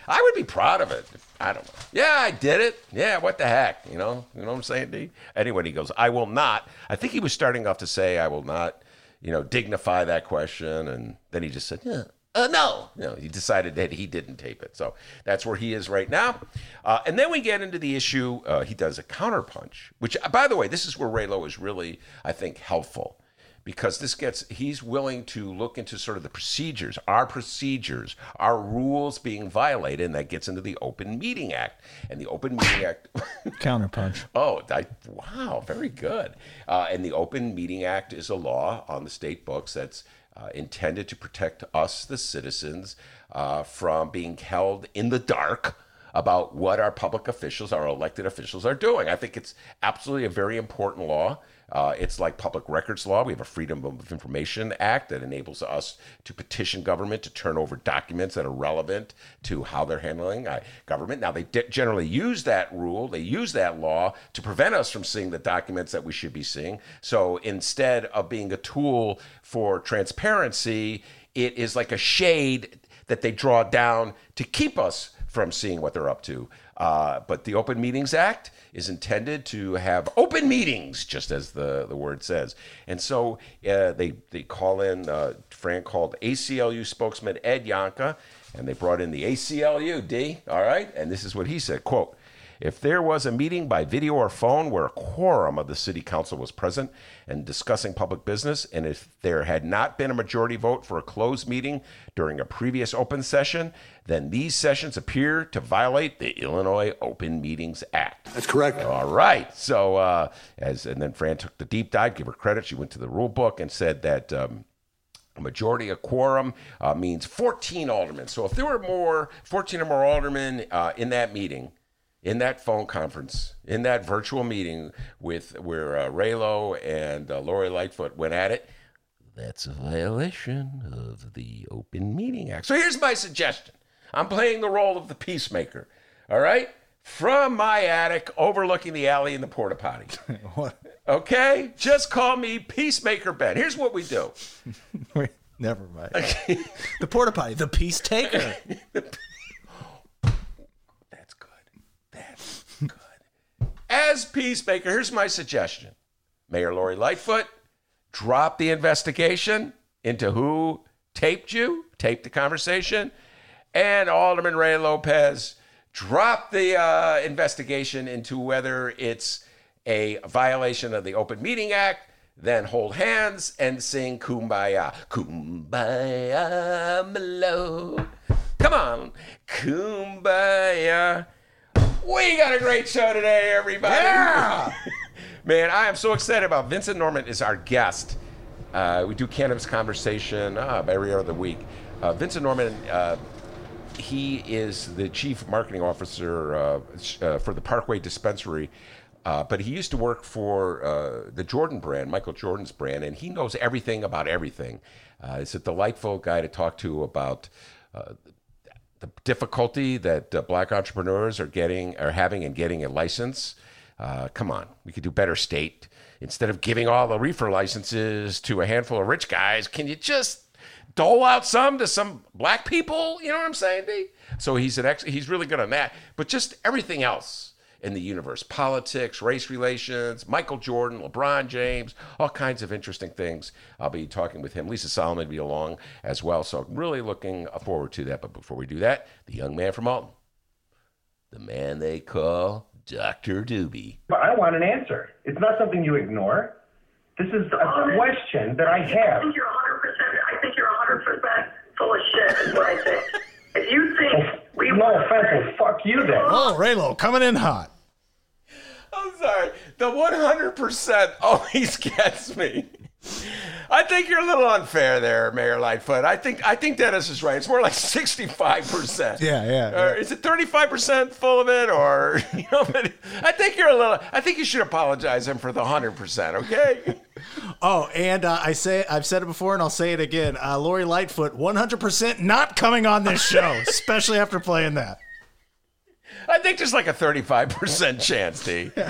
I would be proud of it. I don't know. Yeah, I did it. Yeah, what the heck? You know, you know what I'm saying, D? Anyway, he goes, I will not. I think he was starting off to say, I will not, you know, dignify that question. And then he just said, yeah, uh, no. You know, he decided that he didn't tape it. So that's where he is right now. Uh, and then we get into the issue. Uh, he does a counterpunch, which, uh, by the way, this is where Raylo is really, I think, helpful because this gets he's willing to look into sort of the procedures our procedures our rules being violated and that gets into the open meeting act and the open meeting act Counterpunch. oh I, wow very good uh, and the open meeting act is a law on the state books that's uh, intended to protect us the citizens uh, from being held in the dark about what our public officials, our elected officials, are doing. I think it's absolutely a very important law. Uh, it's like public records law. We have a Freedom of Information Act that enables us to petition government to turn over documents that are relevant to how they're handling uh, government. Now, they de- generally use that rule, they use that law to prevent us from seeing the documents that we should be seeing. So instead of being a tool for transparency, it is like a shade that they draw down to keep us from seeing what they're up to. Uh, but the Open Meetings Act is intended to have open meetings, just as the, the word says. And so uh, they, they call in, uh, Fran called ACLU spokesman Ed Yohnka, and they brought in the ACLU, D, all right? And this is what he said, quote, if there was a meeting by video or phone where a quorum of the city council was present and discussing public business, and if there had not been a majority vote for a closed meeting during a previous open session, then these sessions appear to violate the Illinois Open Meetings Act. That's correct. All right. So, uh, as and then Fran took the deep dive, give her credit. She went to the rule book and said that. Um, a majority of quorum uh, means 14 aldermen. So if there were more, 14 or more aldermen uh, in that meeting, in that phone conference, in that virtual meeting with where uh, Raylo and uh, Lori Lightfoot went at it, that's a violation of the Open Meeting Act. So here's my suggestion. I'm playing the role of the peacemaker. All right? From my attic overlooking the alley and the porta potty. Okay? Just call me Peacemaker Ben. Here's what we do. Never mind. the porta potty, the peace taker. As peacemaker, here's my suggestion. Mayor Lori Lightfoot, drop the investigation into who taped you, taped the conversation, and Alderman Ray Lopez, drop the uh, investigation into whether it's a violation of the Open Meeting Act, then hold hands and sing Kumbaya. Kumbaya, Malo. Come on. Kumbaya. We got a great show today, everybody. Yeah! Man, I am so excited about Vincent Norment is our guest. Uh, we do cannabis conversation uh, every other week. Uh, Vincent Norment, uh, he is the chief marketing officer uh, uh, for the Parkway Dispensary. Uh, but he used to work for uh, the Jordan brand, Michael Jordan's brand, and he knows everything about everything. Uh, he's a delightful guy to talk to about uh, the difficulty that uh, black entrepreneurs are getting, are having, in getting a license. Uh, come on, we could do better, state. Instead of giving all the reefer licenses to a handful of rich guys, can you just dole out some to some black people? You know what I'm saying, D? So he's an ex- he's really good on that. But just everything else in the universe politics, race relations, Michael Jordan, LeBron James, all kinds of interesting things. I'll be talking with him. Lisa Solomon will be along as well. So I'm really looking forward to that. But before we do that, the young man from Alton, the man they call Dr. Doobie. But I want an answer. It's not something you ignore. This is a question that I I have. think you're 100%. I think you're 100% full of shit. Is what I think. If you think we No offense, well, fuck you then. Oh, Raylo coming in hot. I'm sorry. The 100% always gets me. I think you're a little unfair there, Mayor Lightfoot. I think I think Dennis is right. It's more like 65 percent. Yeah, yeah, Or is it 35 percent full of it, or you know? I think you're a little. I think you should apologize him for the 100 percent. Okay. Oh, and uh, I say I've said it before, and I'll say it again. Uh, Lori Lightfoot, 100% not coming on this show, especially after playing that. I think there's like a 35 percent chance, D.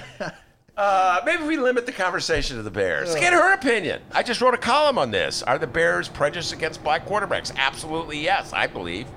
Uh, maybe we limit the conversation to the Bears. Get her opinion. I just wrote a column on this. Are the Bears prejudiced against black quarterbacks? Absolutely yes, I believe.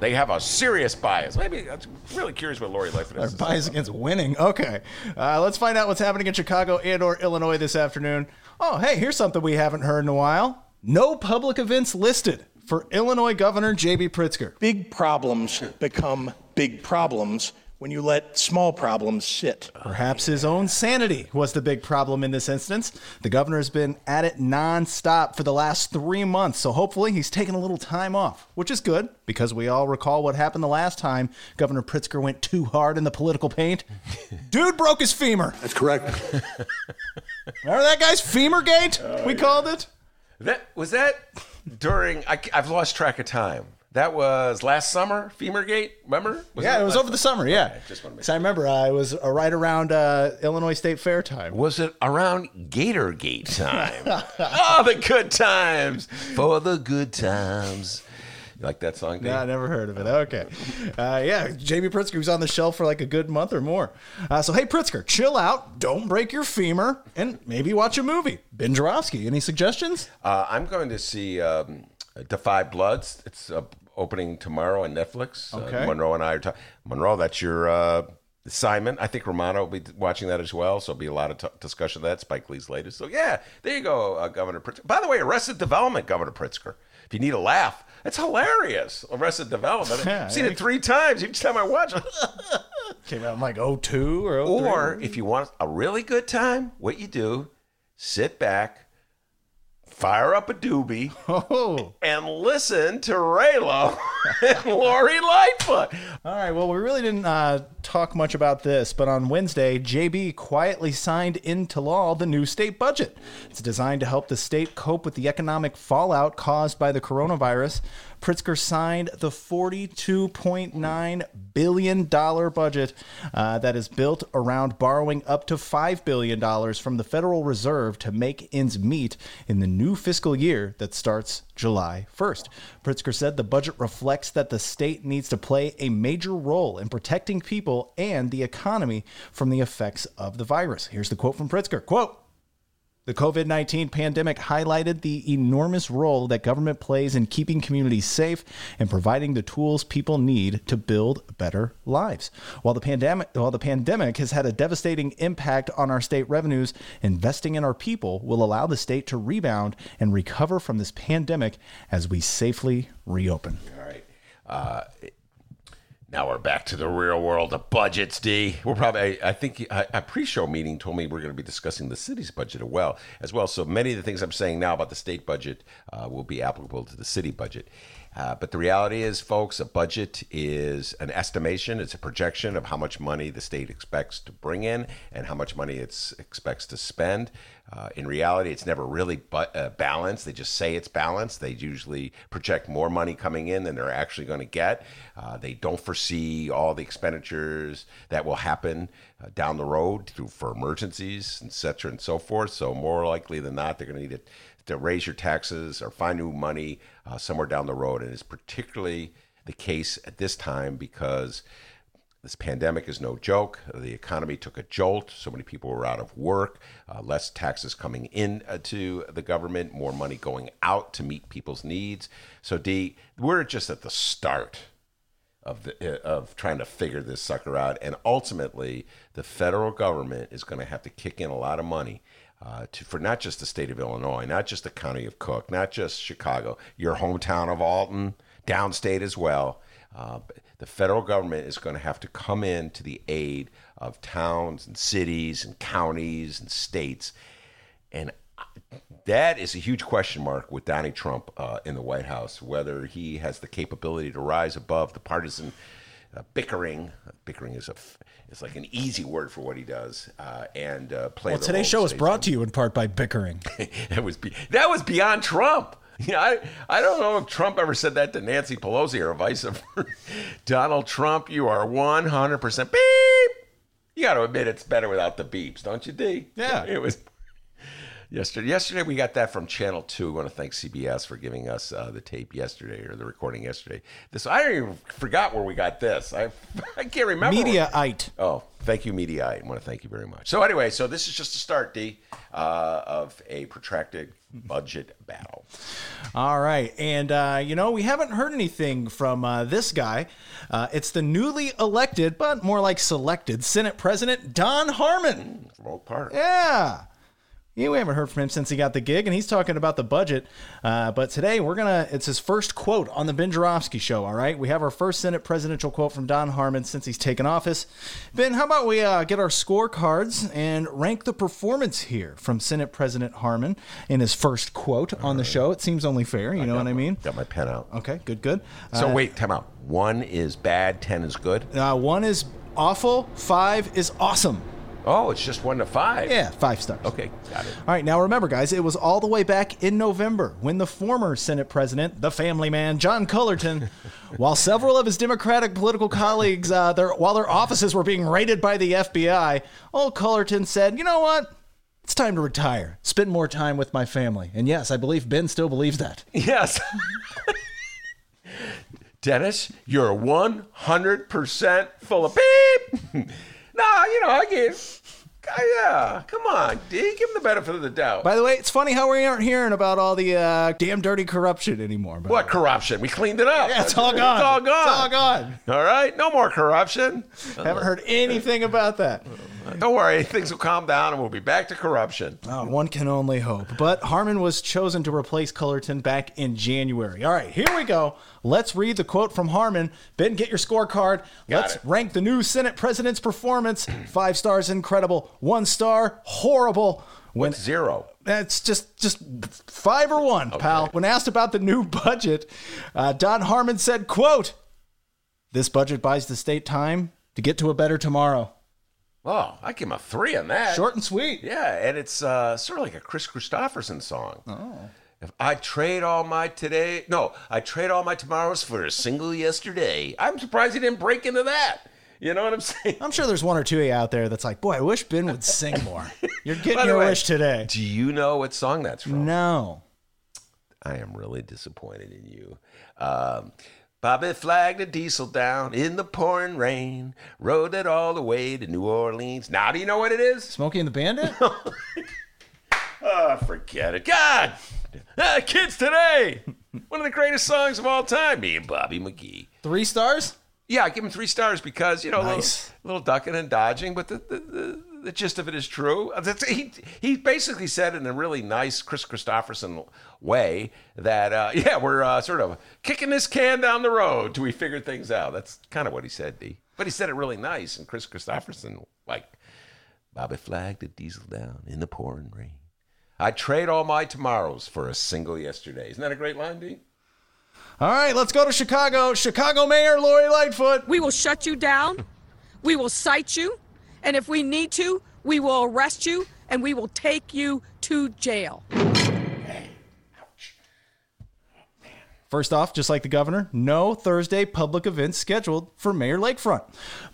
They have a serious bias. Maybe I'm really curious what Lori Lightfoot Our has. to bias against winning. Okay, uh, let's find out what's happening in Chicago and/or Illinois this afternoon. Oh, hey, here's something we haven't heard in a while. No public events listed for Illinois Governor J.B. Pritzker. Big problems become big problems when you let small problems sit. Perhaps his own sanity was the big problem in this instance. The governor's been at it nonstop for the last three months, so hopefully he's taken a little time off, which is good because we all recall what happened the last time Governor Pritzker went too hard in the political paint. Dude broke his femur. That's correct. Remember that guy's femur gate? Oh, we called it. That was that during. I, have lost track of time. That was last summer, Femurgate. Remember? yeah, it was over the summer. Yeah, just make so I remember uh, it was uh, right around uh, Illinois State Fair time. Was it around Gatorgate time? oh, the good times for the good times. You like that song, Dave? No, I never heard of it. Okay. Uh, yeah, JB Pritzker was on the shelf for like a good month or more. Uh, so, hey, Pritzker, chill out. Don't break your femur and maybe watch a movie. Ben Joravsky, any suggestions? Uh, I'm going to see um, Da 5 Bloods. It's uh, opening tomorrow on Netflix. Okay. Uh, Monroe and I are talking. Monroe, that's your uh, assignment. I think Romano will be watching that as well. So there'll be a lot of t- discussion of that. Spike Lee's latest. So yeah, there you go, uh, Governor Pritzker. By the way, Arrested Development, Governor Pritzker. If you need a laugh, it's hilarious. Arrested Development. Yeah, I've seen it three times. Each time I watch it. Came out in like 02 or 03. Or if you want a really good time, what you do, sit back, fire up a doobie, Oh. and listen to Raylo and Lori Lightfoot. All right. Well, we really didn't uh, talk much about this, but on Wednesday, JB quietly signed into law the new state budget. It's designed to help the state cope with the economic fallout caused by the coronavirus. Pritzker signed the $42.9 billion budget uh, that is built around borrowing up to $5 billion from the Federal Reserve to make ends meet in the new fiscal year that starts July 1st. Pritzker said the budget reflects that the state needs to play a major role in protecting people and the economy from the effects of the virus. Here's the quote from Pritzker. Quote, the COVID 19 pandemic highlighted the enormous role that government plays in keeping communities safe and providing the tools people need to build better lives. While the pandemic, while the pandemic has had a devastating impact on our state revenues, investing in our people will allow the state to rebound and recover from this pandemic as we safely reopen. All right. Uh, now we're back to the real world of budgets, D. We're probably, I, I think, a, pre-show meeting told me we're going to be discussing the city's budget as well. As well, so many of the things I'm saying now about the state budget uh, will be applicable to the city budget. Uh, but the reality is, folks, a budget is an estimation. It's a projection of how much money the state expects to bring in and how much money it expects to spend. Uh, in reality, it's never really bu- uh, balanced. They just say it's balanced. They usually project more money coming in than they're actually going to get. Uh, they don't foresee all the expenditures that will happen uh, down the road for emergencies, et cetera, and so forth. So more likely than not, they're going to need to, to raise your taxes or find new money uh, somewhere down the road. And it's particularly the case at this time because this pandemic is no joke. The economy took a jolt. So many people were out of work, uh, less taxes coming in uh, to the government, more money going out to meet people's needs. So, D, we're just at the start of the uh, of trying to figure this sucker out, and ultimately, the federal government is going to have to kick in a lot of money. Uh, to, for not just the state of Illinois, not just the county of Cook, not just Chicago, your hometown of Alton, downstate as well. Uh, the federal government is going to have to come in to the aid of towns and cities and counties and states. And that is a huge question mark with Donnie Trump uh, in the White House, whether he has the capability to rise above the partisan uh, bickering. Bickering is a, is like an easy word for what he does. Uh, and uh, play. Well, today's show is brought to you in part by bickering. that was be- that was beyond Trump. Yeah, I, I don't know if Trump ever said that to Nancy Pelosi or vice versa. Donald Trump, you are 100% beep. You got to admit it's better without the beeps, don't you, D? Yeah. It was yesterday. Yesterday we got that from Channel 2. We want to thank CBS for giving us uh, the tape yesterday or the recording yesterday. This I even forgot where we got this. I I can't remember. Mediaite. Oh, thank you, Mediaite. I want to thank you very much. So anyway, so this is just a start, D, uh, of a protracted budget battle. All right. And, uh, you know, we haven't heard anything from uh, this guy. Uh, it's the newly elected, but more like selected, Senate President Don Harmon. Oak Park. Yeah. Yeah, we haven't heard from him since he got the gig, and he's talking about the budget. Uh, but today we're gonna it's his first quote on the Ben Joravsky show. All right, we have our first Senate presidential quote from Don Harmon since he's taken office. Ben, how about we uh, get our scorecards and rank the performance here from Senate President Harmon in his first quote on the show? It seems only fair. You know what I mean? Got my pen out. Okay, good, good. So Uh, wait, time out. One is bad, ten is good. Uh, one is awful. Five is awesome. Oh, it's just one to five. Yeah, five stars. Okay, got it. All right, now remember, guys, it was all the way back in November when the former Senate President, the family man, John Cullerton, while several of his Democratic political colleagues, uh, their, while their offices were being raided by the FBI, old Cullerton said, you know what? It's time to retire, spend more time with my family. And yes, I believe Ben still believes that. Yes. Dennis, you're 100% full of beep. no, you know, I get. Yeah, come on, D. Give him the benefit of the doubt. By the way, it's funny how we aren't hearing about all the uh, damn dirty corruption anymore. by what corruption? We cleaned it up. Yeah, it's all gone. It's all gone. It's all gone. All right, no more corruption. Haven't heard anything about that. Don't worry, things will calm down and we'll be back to corruption. Oh, one can only hope. But Harmon was chosen to replace Cullerton back in January. All right, here we go. Let's read the quote from Harmon. Ben, get your scorecard. Let's it. rank the new Senate president's performance. Five stars, incredible. One star, horrible. When What's zero? that's just just five or one, pal. When asked about the new budget, uh, Don Harmon said, "quote This budget buys the state time to get to a better tomorrow." Oh, I give him a three on that. Short and sweet. Yeah, and it's uh, sort of like a Kris Kristofferson song. Oh. If I trade all my today, no, I trade all my tomorrows for a single yesterday. I'm surprised he didn't break into that. You know what I'm saying? I'm sure there's one or two of you out there that's like, boy, I wish Ben would sing more. You're getting your way, wish today. Do you know what song that's from? No. I am really disappointed in you. Um, Bobby flagged a diesel down in the pouring rain, rode it all the way to New Orleans. Now, do you know what it is? Smokey and the Bandit? Oh, forget it. God! Ah, kids today! One of the greatest songs of all time. Me and Bobby McGee. Three stars? Yeah, I give him three stars because, you know, Nice. a little, little ducking and dodging, but the, the, the, the gist of it is true. Uh, That's, he, he basically said in a really nice Kris Kristofferson way that, uh, yeah, we're uh, sort of kicking this can down the road till we figure things out. That's kind of what he said, D. But he said it really nice, and Kris Kristofferson, like, Bobby flagged a diesel down in the pouring rain. I trade all my tomorrows for a single yesterday. Isn't that a great line, D? All right, let's go to Chicago. Chicago Mayor Lori Lightfoot. We will shut you down. We will cite you. And if we need to, we will arrest you and we will take you to jail. First off, just like the governor, no Thursday public events scheduled for Mayor Lakefront.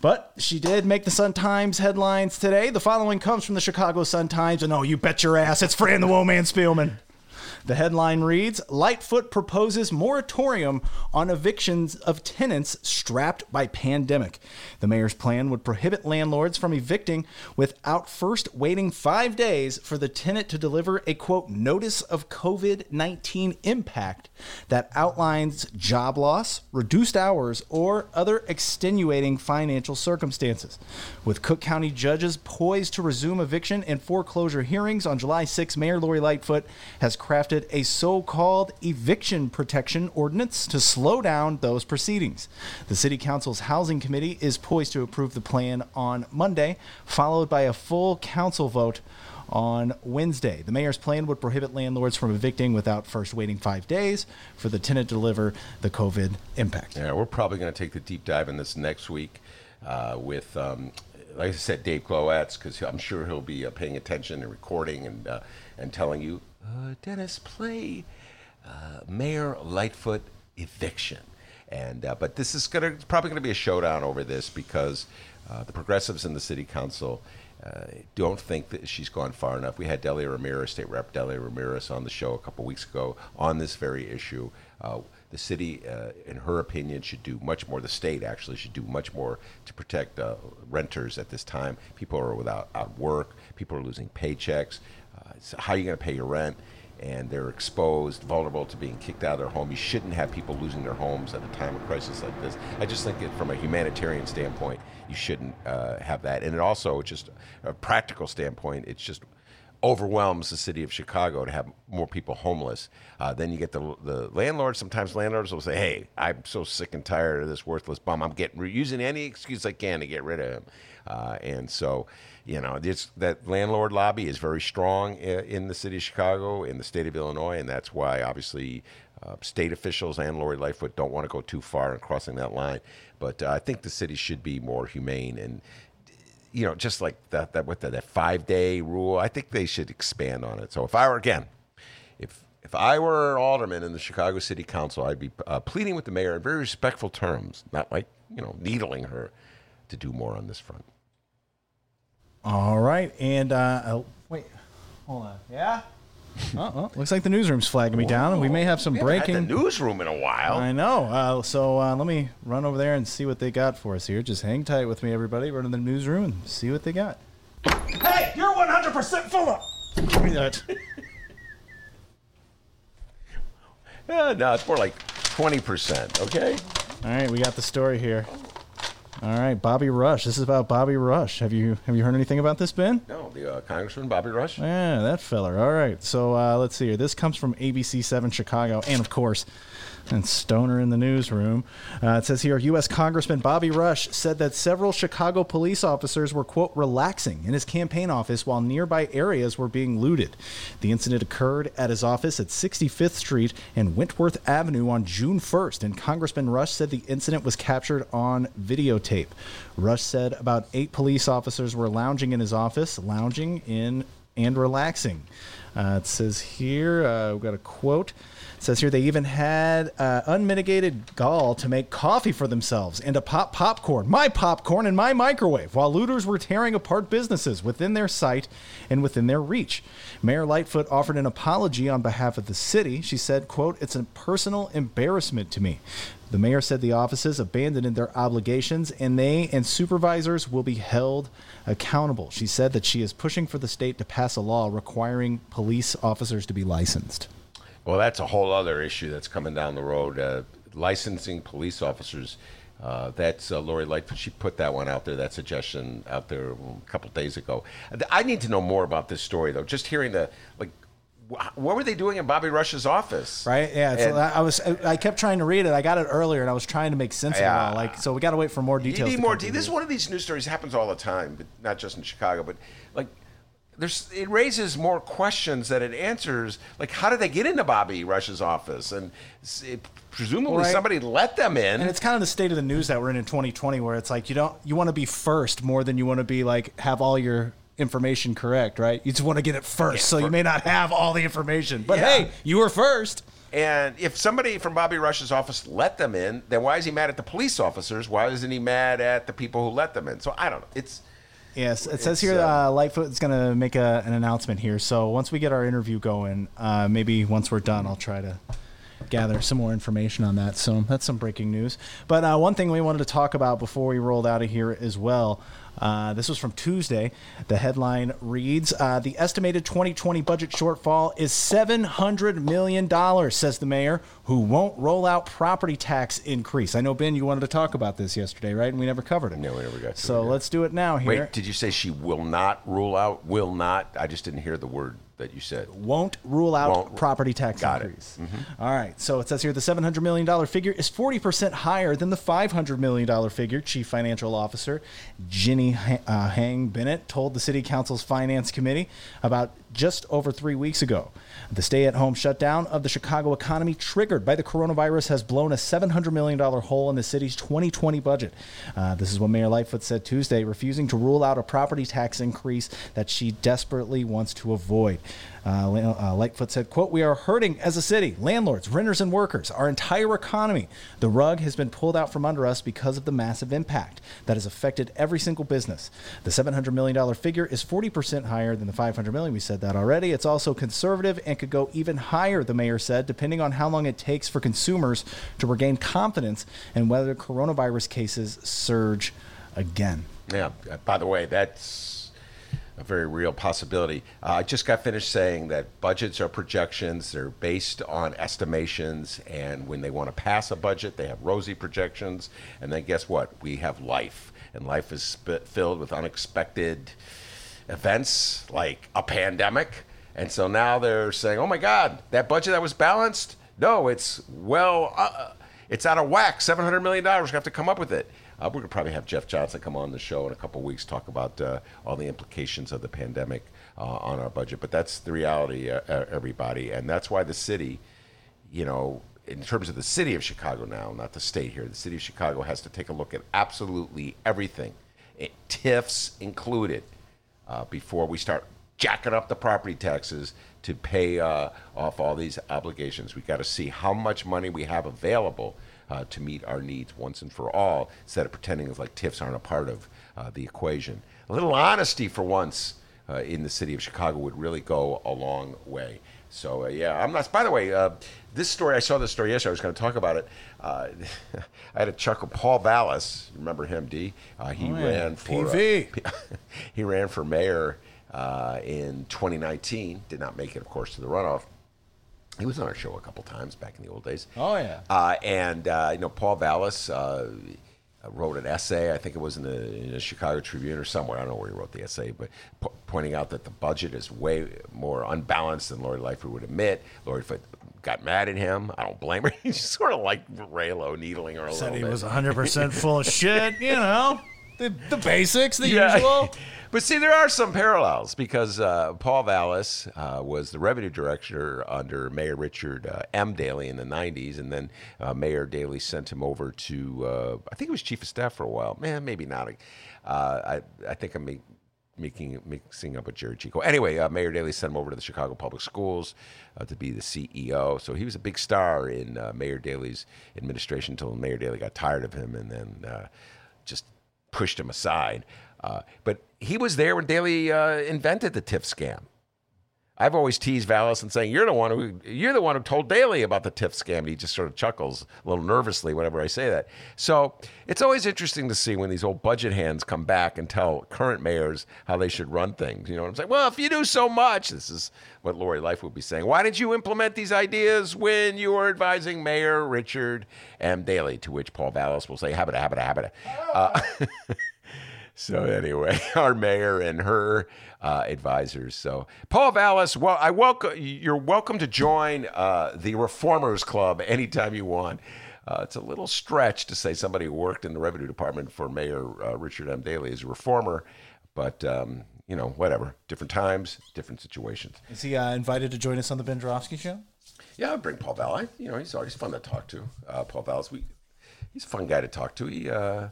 But she did make the Sun Times headlines today. The following comes from the Chicago Sun Times, and oh, you bet your ass, it's Fran the Woman Spielman. The headline reads Lightfoot proposes moratorium on evictions of tenants strapped by pandemic. The mayor's plan would prohibit landlords from evicting without first waiting five days for the tenant to deliver a quote notice of COVID 19 impact that outlines job loss, reduced hours, or other extenuating financial circumstances. With Cook County judges poised to resume eviction and foreclosure hearings on July 6, Mayor Lori Lightfoot has crafted a so called eviction protection ordinance to slow down those proceedings. The City Council's Housing Committee is poised to approve the plan on Monday, followed by a full council vote on Wednesday. The mayor's plan would prohibit landlords from evicting without first waiting five days for the tenant to deliver the COVID impact. Yeah, we're probably going to take the deep dive in this next week uh, with um, like I said, Dave Glowacz, because I'm sure he'll be uh, paying attention and recording and uh, and telling you, uh, Dennis, play uh, Mayor Lightfoot eviction. And uh, but this is gonna probably gonna be a showdown over this because uh, the progressives in the city council. Uh, don't think that she's gone far enough. We had Delia Ramirez, State Rep Delia Ramirez, on the show a couple weeks ago on this very issue. The city, in her opinion, should do much more. The state actually should do much more to protect renters at this time. People are without out work. People are losing paychecks. So how are you going to pay your rent? And they're exposed, vulnerable to being kicked out of their home. You shouldn't have people losing their homes at a time of crisis like this. I just think that from a humanitarian standpoint, you shouldn't uh, have that. And it also, just a practical standpoint, it's just overwhelms the city of Chicago to have more people homeless. Uh, then you get the the landlords. Sometimes landlords will say, "Hey, I'm so sick and tired of this worthless bum. I'm getting using any excuse I can to get rid of him." Uh, and so, you know, this that landlord lobby is very strong in, in the city of Chicago, in the state of Illinois, and that's why obviously. Uh, state officials and Lori Lightfoot don't want to go too far in crossing that line, but uh, I think the city should be more humane and you know, just like that, that with the, that five day rule, I think they should expand on it. So if I were again, if if I were an alderman in the Chicago City Council, I'd be uh, pleading with the mayor in very respectful terms, not like you know needling her to do more on this front. All right, and uh, oh, wait, hold on. Yeah. Uh-oh. Looks like the newsroom's flagging me down, and we may have some We haven't had breaking. the newsroom in a while. I know. Uh, so uh, let me run over there and see what they got for us here. Just hang tight with me, everybody. Run to the newsroom and see what they got. Hey, you're 100% full of. Give me that. Yeah, no, it's more like twenty percent. Okay. All right, we got the story here. All right, Bobby Rush. This is about Bobby Rush. Have you have you heard anything about this, Ben? No, the uh, Congressman Bobby Rush. Yeah, that feller. All right. So uh, let's see here. This comes from ABC7 Chicago, and of course, and Stoner in the newsroom. Uh, it says here U.S. Congressman Bobby Rush said that several Chicago police officers were, quote, relaxing in his campaign office while nearby areas were being looted. The incident occurred at his office at 65th Street and Wentworth Avenue on June 1st, and Congressman Rush said the incident was captured on videotape. Rush said about eight police officers were lounging in his office, lounging in and relaxing. Uh, it says here, uh, we've got a quote. Says here they even had uh, unmitigated gall to make coffee for themselves and to pop popcorn, my popcorn and my microwave, while looters were tearing apart businesses within their sight and within their reach. Mayor Lightfoot offered an apology on behalf of the city. She said, quote, it's a personal embarrassment to me. The mayor said the offices abandoned their obligations and they and supervisors will be held accountable. She said that she is pushing for the state to pass a law requiring police officers to be licensed. Well, that's a whole other issue that's coming down the road. Uh, licensing police officers. Uh, that's uh, Lori Lightfoot. She put that one out there, that suggestion out there a couple days ago. I need to know more about this story, though. Just hearing the like, wh- what were they doing in Bobby Rush's office? Right? Yeah. And- So I was I kept trying to read it. I got it earlier and I was trying to make sense of it Yeah. Like so we got to wait for more You details. need more. come De- this is one of these news stories happens all the time, but not just in Chicago. But like, there's it raises more questions than it answers. Like, how did they get into Bobby Rush's office? And it, presumably Right. somebody let them in. And it's kind of the state of the news that we're in in 2020, where it's like you don't you want to be first more than you want to be like have all your information correct, right? You just want to get it first, so you may not have all the information. But Yeah. hey, you were first. And if somebody from Bobby Rush's office let them in, then why is he mad at the police officers? Why isn't he mad at the people who let them in? So I don't know. It's Yes, it says It's, here uh, uh, Lightfoot is going to make a, an announcement here. So once we get our interview going, uh, maybe once we're done, I'll try to gather some more information on that. So that's some breaking news. But uh, one thing we wanted to talk about before we rolled out of here as well. Uh, this was from Tuesday. The headline reads uh, The estimated 2020 budget shortfall is $700 million, says the mayor, who won't roll out property tax increase. I know, Ben, you wanted to talk about this yesterday, right? And we never covered it. No, we never got to So it, yeah. let's do it now here. wait. Did you say she will not rule out? Will not? I just didn't hear the word that you said. won't rule out Won't- property tax Got it. increase. All right. So it says here the $700 million figure is 40% higher than the $500 million figure. Chief Financial Officer Jennie uh, Huang Bennett told the City Council's Finance Committee about just over three weeks ago. The stay at home shutdown of the Chicago economy, triggered by the coronavirus, has blown a $700 million hole in the city's 2020 budget. Uh, this is what Mayor Lightfoot said Tuesday, refusing to rule out a property tax increase that she desperately wants to avoid. Uh, uh, Lightfoot said, quote, we are hurting as a city, landlords, renters, and workers, our entire economy. The rug has been pulled out from under us because of the massive impact that has affected every single business. The $700 million figure is 40% higher than the 500 million. We said that already. It's also conservative and could go even higher, the mayor said, depending on how long it takes for consumers to regain confidence and whether coronavirus cases surge again. Yeah. By the way, that's a very real possibility. Uh, I just got finished saying that budgets are projections. They're based on estimations, and when they want to pass a budget, they have rosy projections. And then guess what? We have life, and life is sp- filled with unexpected events like a pandemic. And so now they're saying, "Oh my God, that budget that was balanced? No, it's well, uh, it's out of whack. Seven hundred million dollars. We have to come up with it." Uh, we're gonna probably have Jeff Johnson come on the show in a couple of weeks talk about uh, all the implications of the pandemic uh, on our budget. But that's the reality, uh, everybody, and that's why the city, you know, in terms of the city of Chicago now, not the state here, the city of Chicago has to take a look at absolutely everything, it, TIFs included, uh, before we start jacking up the property taxes to pay uh, off all these obligations. We've got to see how much money we have available uh, to meet our needs once and for all, instead of pretending as like TIFs aren't a part of uh, the equation. A little honesty for once uh, in the city of Chicago would really go a long way. So uh, yeah, I'm not. By the way, uh, this story I saw this story yesterday. I was going to talk about it. Uh, I had a chuckle. Paul Vallas, remember him? D. Uh, he Oh, ran for PV. he ran for mayor uh, in 2019. Did not make it, of course, to the runoff. He was on our show a couple times back in the old days. Oh, yeah. Uh, and uh, you know, Paul Vallas uh, wrote an essay. I think it was in the, in the Chicago Tribune or somewhere. I don't know where he wrote the essay, but po- pointing out that the budget is way more unbalanced than Lori Lightfoot would admit. Lori Lightfoot got mad at him. I don't blame her. He's sort of like Raylo needling her a little bit. Said little he bit. was 100% full of shit, you know, the, the basics, the Yeah. usual. But see, there are some parallels because uh, Paul Vallas uh, was the revenue director under Mayor Richard uh, M. Daley in the 90s, and then uh, Mayor Daley sent him over to, uh, I think he was chief of staff for a while. Man, maybe not. Uh, I, I think I'm make, making mixing up with Gery Chico. Anyway, uh, Mayor Daley sent him over to the Chicago Public Schools uh, to be the CEO. So he was a big star in uh, Mayor Daley's administration until Mayor Daley got tired of him and then uh, just pushed him aside. Uh, but he was there when Daley uh, invented the TIF scam. I've always teased Vallas and saying you're the one who you're the one who told Daley about the TIF scam. And he just sort of chuckles a little nervously whenever I say that. So it's always interesting to see when these old budget hands come back and tell current mayors how they should run things. You know what I'm saying? Well, if you do so much, this is what Lori Life would be saying. Why did you implement these ideas when you were advising Mayor Richard M. Daley? To which Paul Vallas will say, habita, habita, habita. Uh, So anyway, our mayor and her uh, advisors. So Paul Vallas, well, I welcome you're welcome to join uh, the Reformers Club anytime you want. Uh, it's a little stretch to say somebody who worked in the revenue department for Mayor uh, Richard M. Daley is a reformer, but um, you know, whatever. Different times, different situations. Is he uh, invited to join us on the Ben Joravsky show? Yeah, I'd bring Paul Vallas. You know, he's always fun to talk to. Uh, Paul Vallas, we, he's a fun guy to talk to. He, uh,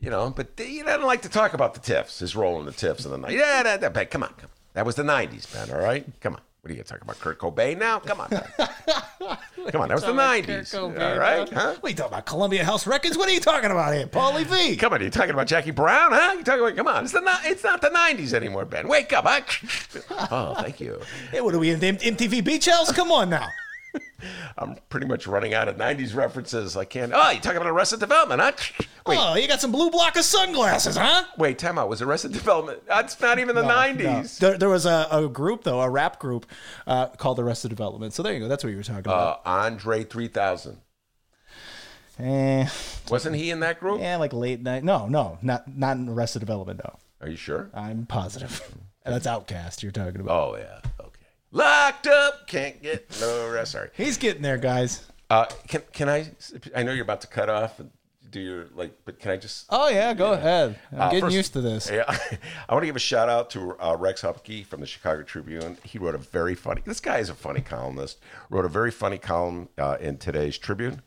you know, but he don't like to talk about the TIFs, his role in the TIFs in the night. Yeah, that, that, but come on, come on. That was the 90s, man, all right? Come on. What are you going to talk about? Kurt Cobain now? Come on. Come on, that was the 90s. All right? Huh? What are you talking about? Columbia House Records? What are you talking about here? Paulie V. Come on, are you talking about Jackie Brown, huh? You talking about, come on, it's, the, it's not the 90s anymore, Ben. Wake up, huh? Oh, thank you. Hey, what are we in the MTV Beach House? Come on now. I'm pretty much running out of 90s references. I can't. Oh, you talking about Arrested Development, huh? Wait, Oh, you got some blue blocker sunglasses, huh? wait, time out. Was Arrested Development? That's not even the No, 90s. no. There, there was a, a group, though, a rap group uh, called Arrested Development. So there you go. That's what you were talking about. Uh, Andre 3000. eh, Wasn't he in that group? yeah, like late night. No, no, not not in Arrested Development, no. Are you sure? I'm positive. And that's OutKast you're talking about. Oh, yeah. Okay. Locked up, can't get no rest. Sorry. He's getting there, guys. Uh, can can I? I know you're about to cut off. And do your like? But can I just? Oh yeah, go ahead. I'm Uh, getting first- used to this. Yeah, I want to give a shout out to uh, Rex Huppke from the Chicago Tribune. He wrote a very funny. This guy is a funny columnist. Wrote a very funny column uh, in today's Tribune.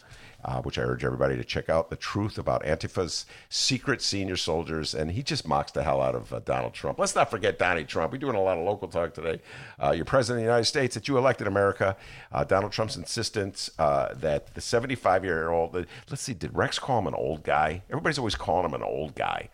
Uh, which I urge everybody to check out the truth about Antifa's secret senior soldiers. And he just mocks the hell out of uh, Donald Trump. Let's not forget Donnie Trump. We're doing a lot of local talk today. Uh, you're president of the United States, that you elected America. Uh, Donald Trump's insistence uh, that the 75 year old, let's see, did Rex call him an old guy? Everybody's always calling him an old guy.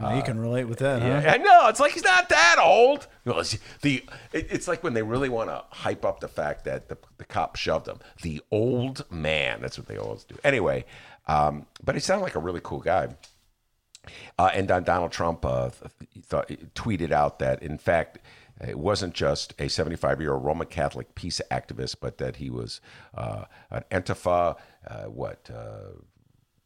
Now you can relate with that, huh? Yeah, I know. It's like he's not that old. No, it's the it- it's like when they really want to hype up the fact that the, the cop shoved him. The old man. That's what they always do. Anyway, um, but he sounded like a really cool guy. Uh, and Don, Donald Trump uh, th- tweeted out that, in fact, it wasn't just a 75 year old Roman Catholic peace activist, but that he was uh, an Antifa, uh, what, uh,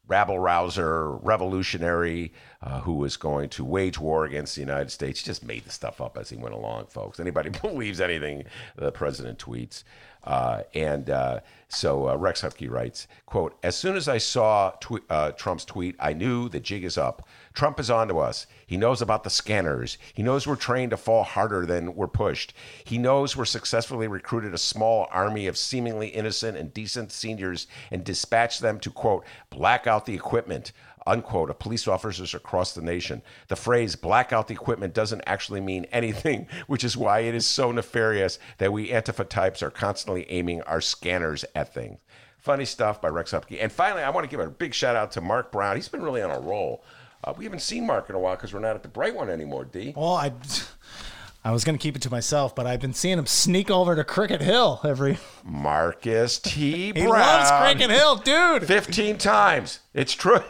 rabble rouser, revolutionary uh, who was going to wage war against the United States. He just made the stuff up as he went along, folks. Anybody believes anything the president tweets? Uh, and uh, so uh, Rex Huppke writes, quote, as soon as I saw tw- uh, Trump's tweet, I knew the jig is up. Trump is onto us. He knows about the scanners. He knows we're trained to fall harder than we're pushed. He knows we're successfully recruited a small army of seemingly innocent and decent seniors and dispatched them to, quote, black out the equipment, unquote, of police officers across the nation. The phrase black out the equipment doesn't actually mean anything, which is why it is so nefarious that we Antifa types are constantly aiming our scanners at things. Funny stuff by Rex Huppke. And finally, I want to give a big shout out to Mark Brown. He's been really on a roll. Uh, we haven't seen Mark in a while because we're not at the bright one anymore, D. Well, I, I was gonna keep it to myself, but I've been seeing him sneak over to Cricket Hill every. Marcus T. Brown. He loves Cricket Hill, dude. 15 times. It's true.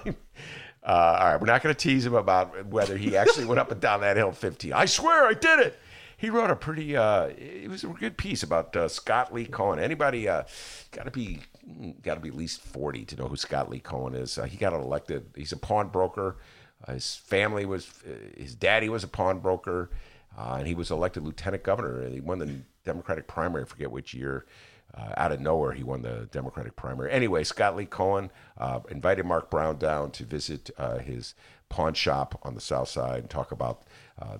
Uh, all right, we're not going to tease him about whether he actually went up and down that hill 15. I swear I did it. He wrote a pretty, uh, it was a good piece about uh, Scott Lee Cohen. Anybody uh, got to be, got to be at least 40 to know who Scott Lee Cohen is. Uh, he got elected. He's a pawnbroker. Uh, his family was, uh, his daddy was a pawnbroker, uh, and he was elected lieutenant governor. And he won the Democratic primary. I forget which year. Uh, out of nowhere, he won the Democratic primary. Anyway, Scott Lee Cohen uh, invited Mark Brown down to visit uh, his pawn shop on the South Side and talk about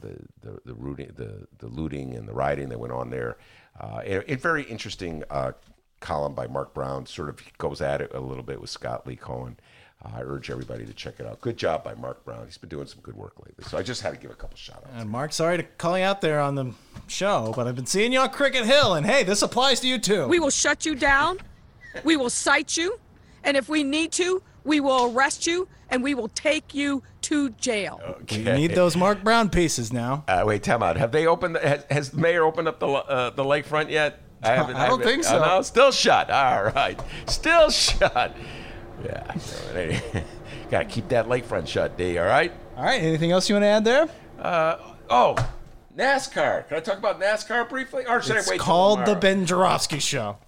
the the the, rooting, the the looting and the rioting that went on there. A, very interesting column by Mark Brown. Sort of goes at it a little bit with Scott Lee Cohen. Uh, I urge everybody to check it out. Good job by Mark Brown. He's been doing some good work lately. So I just had to give a couple shout outs. And Mark, sorry to call you out there on the show, but I've been seeing you on Cricket Hill, and hey, this applies to you too. We will shut you down. We will cite you. And if we need to, we will arrest you and we will take you to jail. We need those Mark Brown pieces now. Uh, wait, time out. Have they opened? Has, has the mayor opened up the uh, the lakefront yet? I haven't- I don't haven't- think so. Oh, no, still shut. All right, still shut. Yeah, got to keep that lakefront shut, D. All right. All right, anything else you want to add there? Uh, oh, NASCAR. Can I talk about NASCAR briefly, or should It's I wait? till called the? Ben Joravsky Show.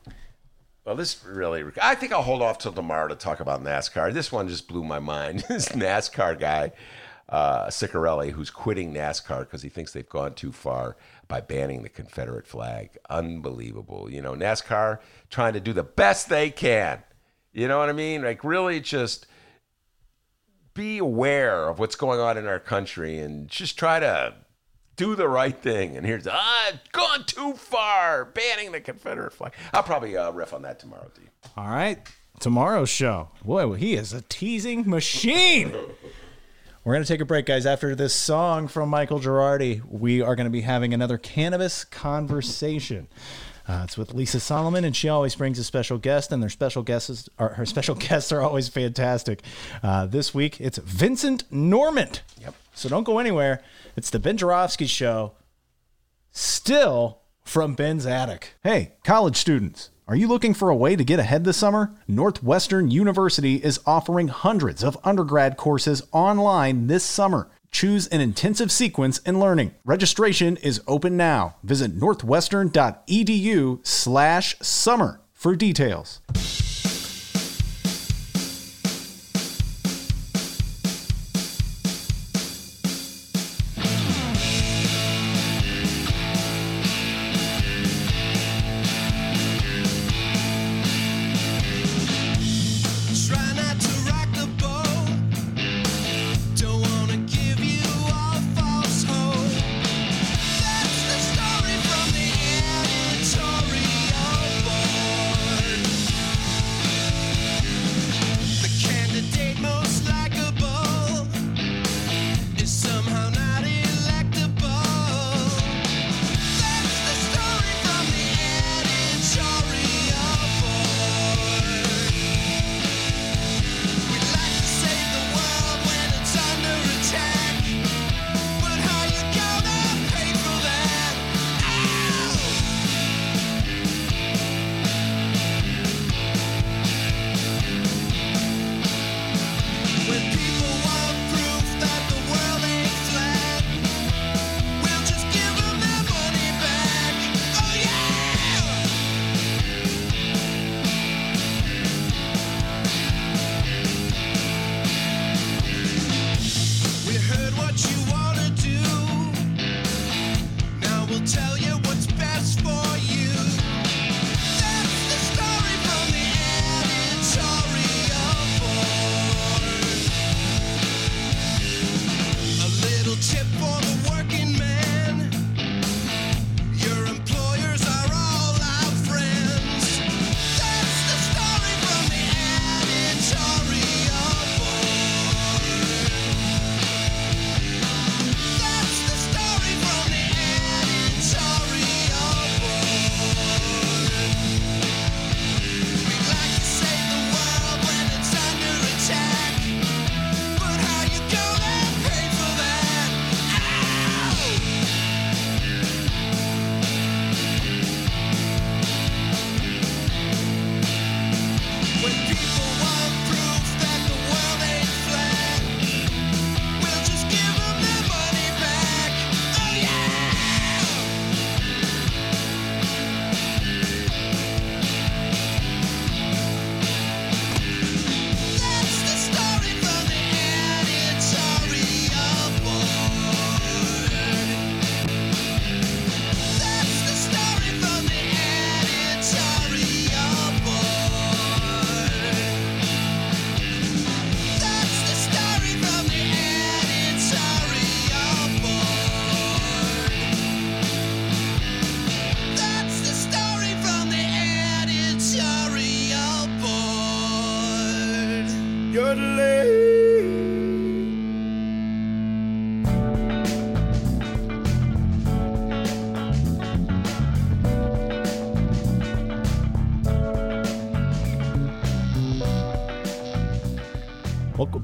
Well, this really, I think I'll hold off till tomorrow to talk about NASCAR. This one just blew my mind. this NASCAR guy, uh, Ciccarelli, who's quitting NASCAR because he thinks they've gone too far by banning the Confederate flag. Unbelievable. You know, NASCAR trying to do the best they can. You know what I mean? Like, really just be aware of what's going on in our country and just try to do the right thing. And here's, ah, gone too far, banning the Confederate flag. I'll probably uh, riff on that tomorrow, D. All right, tomorrow's show. Boy, he is a teasing machine. We're going to take a break, guys. After this song from Michael Girardi, we are going to be having another cannabis conversation. Uh, it's with Lisa Solomon, and she always brings a special guest, and their special guests are her special guests are always fantastic. Uh, this week, it's Vincent Norment. Yep. So don't go anywhere. It's the Ben Joravsky Show, still from Ben's attic. Hey, college students, are you looking for a way to get ahead this summer? Northwestern University is offering hundreds of undergrad courses online this summer. Choose an intensive sequence in learning. Registration is open now. Visit northwestern.edu/summer for details.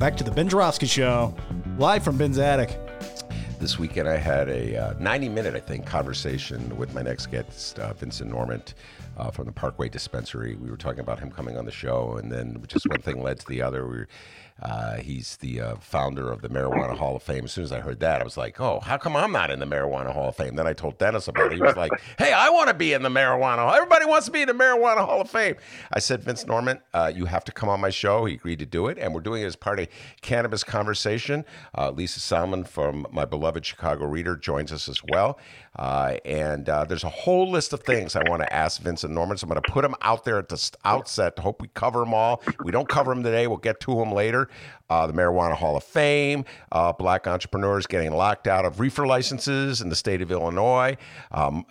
Back to the Ben Joravsky Show, live from Ben's attic. This weekend, I had a uh, 90 minute, I think, conversation with my next guest, uh, Vincent Normant uh, from the Parkway Dispensary. We were talking about him coming on the show, and then just one thing led to the other. We were, uh, he's the uh, founder of the Marijuana Hall of Fame. As soon as I heard that, I was like, oh, how come I'm not in the Marijuana Hall of Fame? Then I told Dennis about it. He was like, hey, I want to be in the Marijuana Hall. Everybody wants to be in the Marijuana Hall of Fame. I said, Vince Norman, uh, you have to come on my show. He agreed to do it, and we're doing it as part of Cannabis Conversation. Uh, Lisa Solomon from my beloved Chicago Reader joins us as well. Uh, and uh, there's a whole list of things I want to ask Vincent Norman. So I'm going to put them out there at the outset. Hope we cover them all. If we don't cover them today, we'll get to them later. Uh, the Marijuana Hall of Fame, uh, black entrepreneurs getting locked out of reefer licenses in the state of Illinois, um,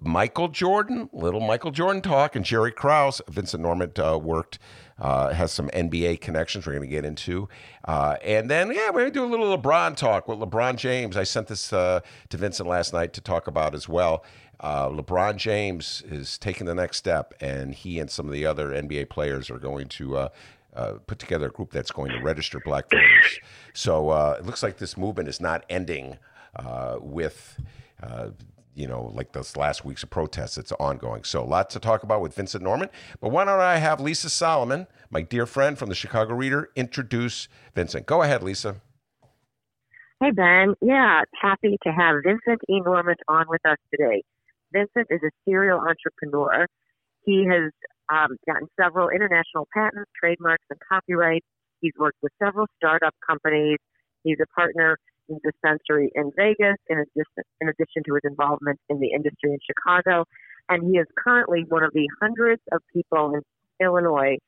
Michael Jordan, little Michael Jordan talk, and Jerry Krause. Vincent Normant uh, worked. Uh, has some NBA connections we're going to get into. Uh, and then, yeah, we're going to do a little LeBron talk with LeBron James. I sent this uh, to Vincent last night to talk about as well. Uh, LeBron James is taking the next step, and he and some of the other NBA players are going to. Uh, put together a group that's going to register black voters. So uh, it looks like this movement is not ending uh, with uh, you know, like those last weeks of protests. It's ongoing. So, lots to talk about with Vincent Norman. But why don't I have Lisa Solomon, my dear friend from the Chicago Reader, introduce Vincent? Go ahead, Lisa. Hey, Ben. Yeah, happy to have Vincent E. Normant on with us today. Vincent is a serial entrepreneur. He has um, gotten several international patents, trademarks, and copyrights. He's worked with several startup companies. He's a partner in dispensary in Vegas, in addition, in addition to his involvement in the industry in Chicago. And he is currently one of the hundreds of people in Illinois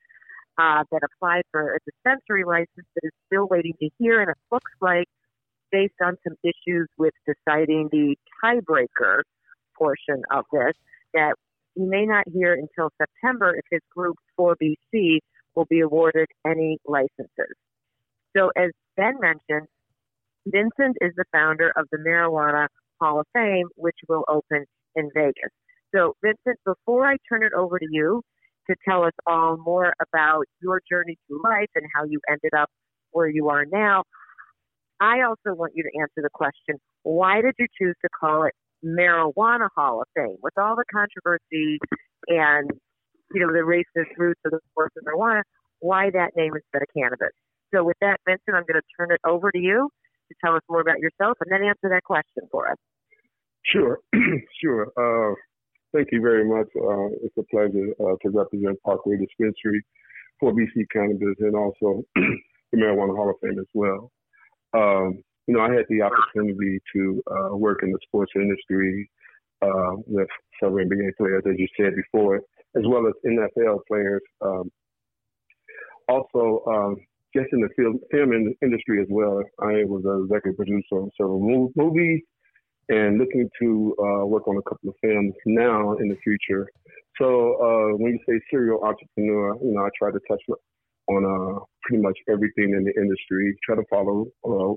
uh, that applied for a dispensary license that is still waiting to hear. And it looks like, based on some issues with deciding the tiebreaker portion of this, that he may not hear until September if his group 4BC will be awarded any licenses. So, as Ben mentioned, Vincent is the founder of the Marijuana Hall of Fame, which will open in Vegas. So, Vincent, before I turn it over to you to tell us all more about your journey through life and how you ended up where you are now, I also want you to answer the question why did you choose to call it Marijuana Hall of Fame? With all the controversy and you know the racist roots of the sports of marijuana, why that name instead of cannabis? So, with that, Vincent, I'm going to turn it over to you to tell us more about yourself and then answer that question for us. Sure, sure. Uh, thank you very much. Uh, it's a pleasure uh, to represent Parkway Dispensary for BC Cannabis and also the Marijuana Hall of Fame as well. Um, you know, I had the opportunity to uh, work in the sports industry uh, with several NBA players, as you said before, as well as NFL players. Um, also, um, just in the film, film industry as well. I was a executive producer on several movies and looking to uh, work on a couple of films now in the future. So uh, when you say serial entrepreneur, you know, I try to touch on uh, pretty much everything in the industry, try to follow uh,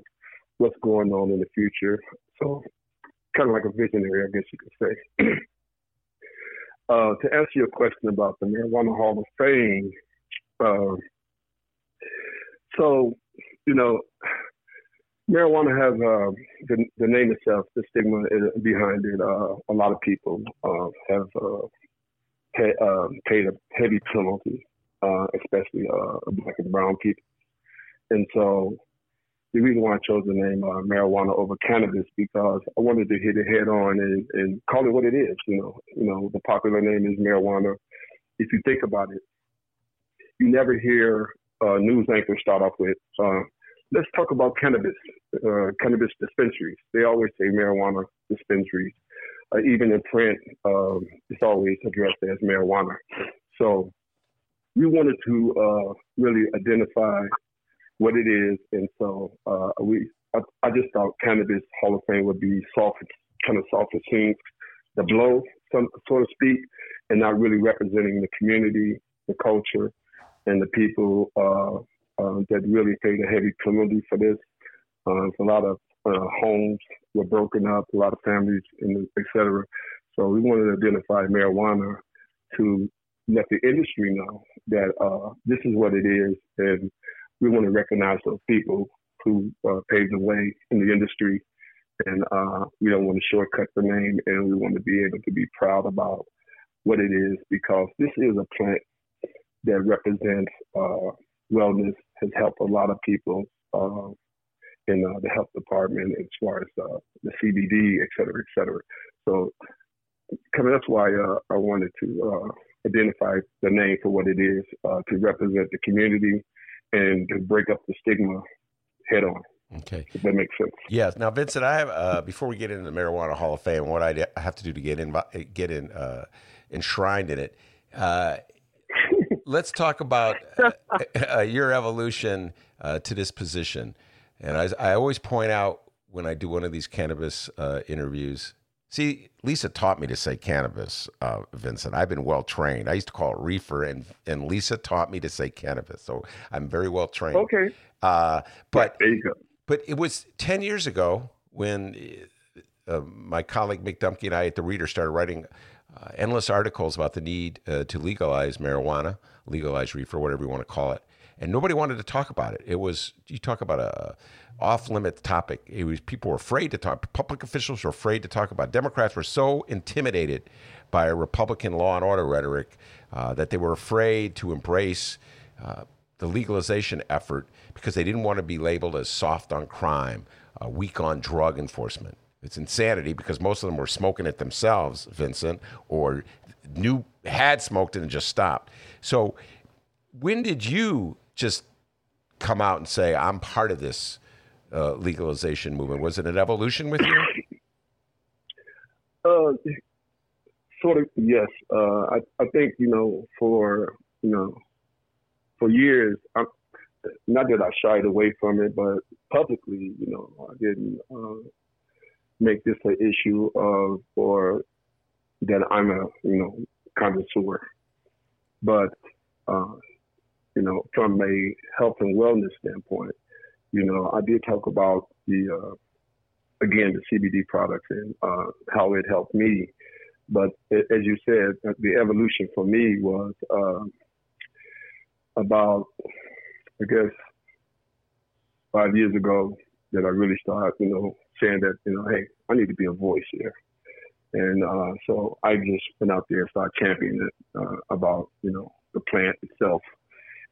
what's going on in the future. So kind of like a visionary, I guess you could say. Uh, to answer your question about the Marijuana Hall of Fame, uh, so, you know, marijuana has uh, the, the name itself, the stigma behind it. Uh, a lot of people uh, have uh, pay, uh, paid a heavy penalty, uh, especially black and brown people. And so, the reason why I chose the name marijuana over cannabis because I wanted to hit it head on and, and call it what it is. You know, you know, the popular name is marijuana. If you think about it, you never hear uh, news anchors start off with. Uh, let's talk about cannabis, uh, cannabis dispensaries. They always say marijuana dispensaries. Uh, even in print, um, it's always addressed as marijuana. So we wanted to uh, really identify what it is, and so uh, we. I, I, just thought Cannabis Hall of Fame would be soft, kind of soft scenes, the blow, some, so to speak, and not really representing the community, the culture, and the people uh, uh, that really paid a heavy penalty for this. Uh, a lot of uh, homes were broken up, a lot of families, and et cetera. So we wanted to identify marijuana to let the industry know that uh, this is what it is, and we want to recognize those people who uh, paved the way in the industry, and uh, we don't want to shortcut the name, and we want to be able to be proud about what it is because this is a plant that represents uh, wellness, has helped a lot of people uh, in uh, the health department as far as uh, the CBD, et cetera, et cetera. So, Kevin, that's why I wanted to identify the name for what it is to represent the community and to break up the stigma head on. Okay. If that makes sense. Yes. Now, Vincent, I have uh, before we get into the marijuana Hall of Fame, what I have to do to get in, get in, uh, enshrined in it. Uh, let's talk about uh, uh, your evolution uh, to this position. And I, I, always point out when I do one of these cannabis interviews. See, Lisa taught me to say cannabis, Vincent. I've been well trained. I used to call it reefer, and and Lisa taught me to say cannabis. So I'm very well trained. Okay. but you go. But it was 10 years ago when uh, my colleague Mick Dumke and I at the Reader started writing uh, endless articles about the need uh, to legalize marijuana, legalize reefer, whatever you want to call it. And nobody wanted to talk about it. It was, you talk about a off limit topic. It was people were afraid to talk. Public officials were afraid to talk about. It. Democrats were so intimidated by a Republican law and order rhetoric uh, that they were afraid to embrace uh, the legalization effort because they didn't want to be labeled as soft on crime, uh, weak on drug enforcement. It's insanity because most of them were smoking it themselves, Vincent, or knew had smoked it and just stopped. So, when did you just come out and say, "I'm part of this uh, legalization movement"? Was it an evolution with you? Uh, sort of, yes. Uh, I I think you know for you know for years, I'm, not that I shied away from it, but publicly, you know, I didn't uh, make this an issue of or that I'm a you know connoisseur. But uh, you know, from a health and wellness standpoint, you know, I did talk about the uh, again the CBD products and uh, how it helped me. But as you said, the evolution for me was uh, about I guess five years ago that I really started, you know, saying that, you know, hey, I need to be a voice here. And uh, so I just went out there and started championing it uh, about, you know, the plant itself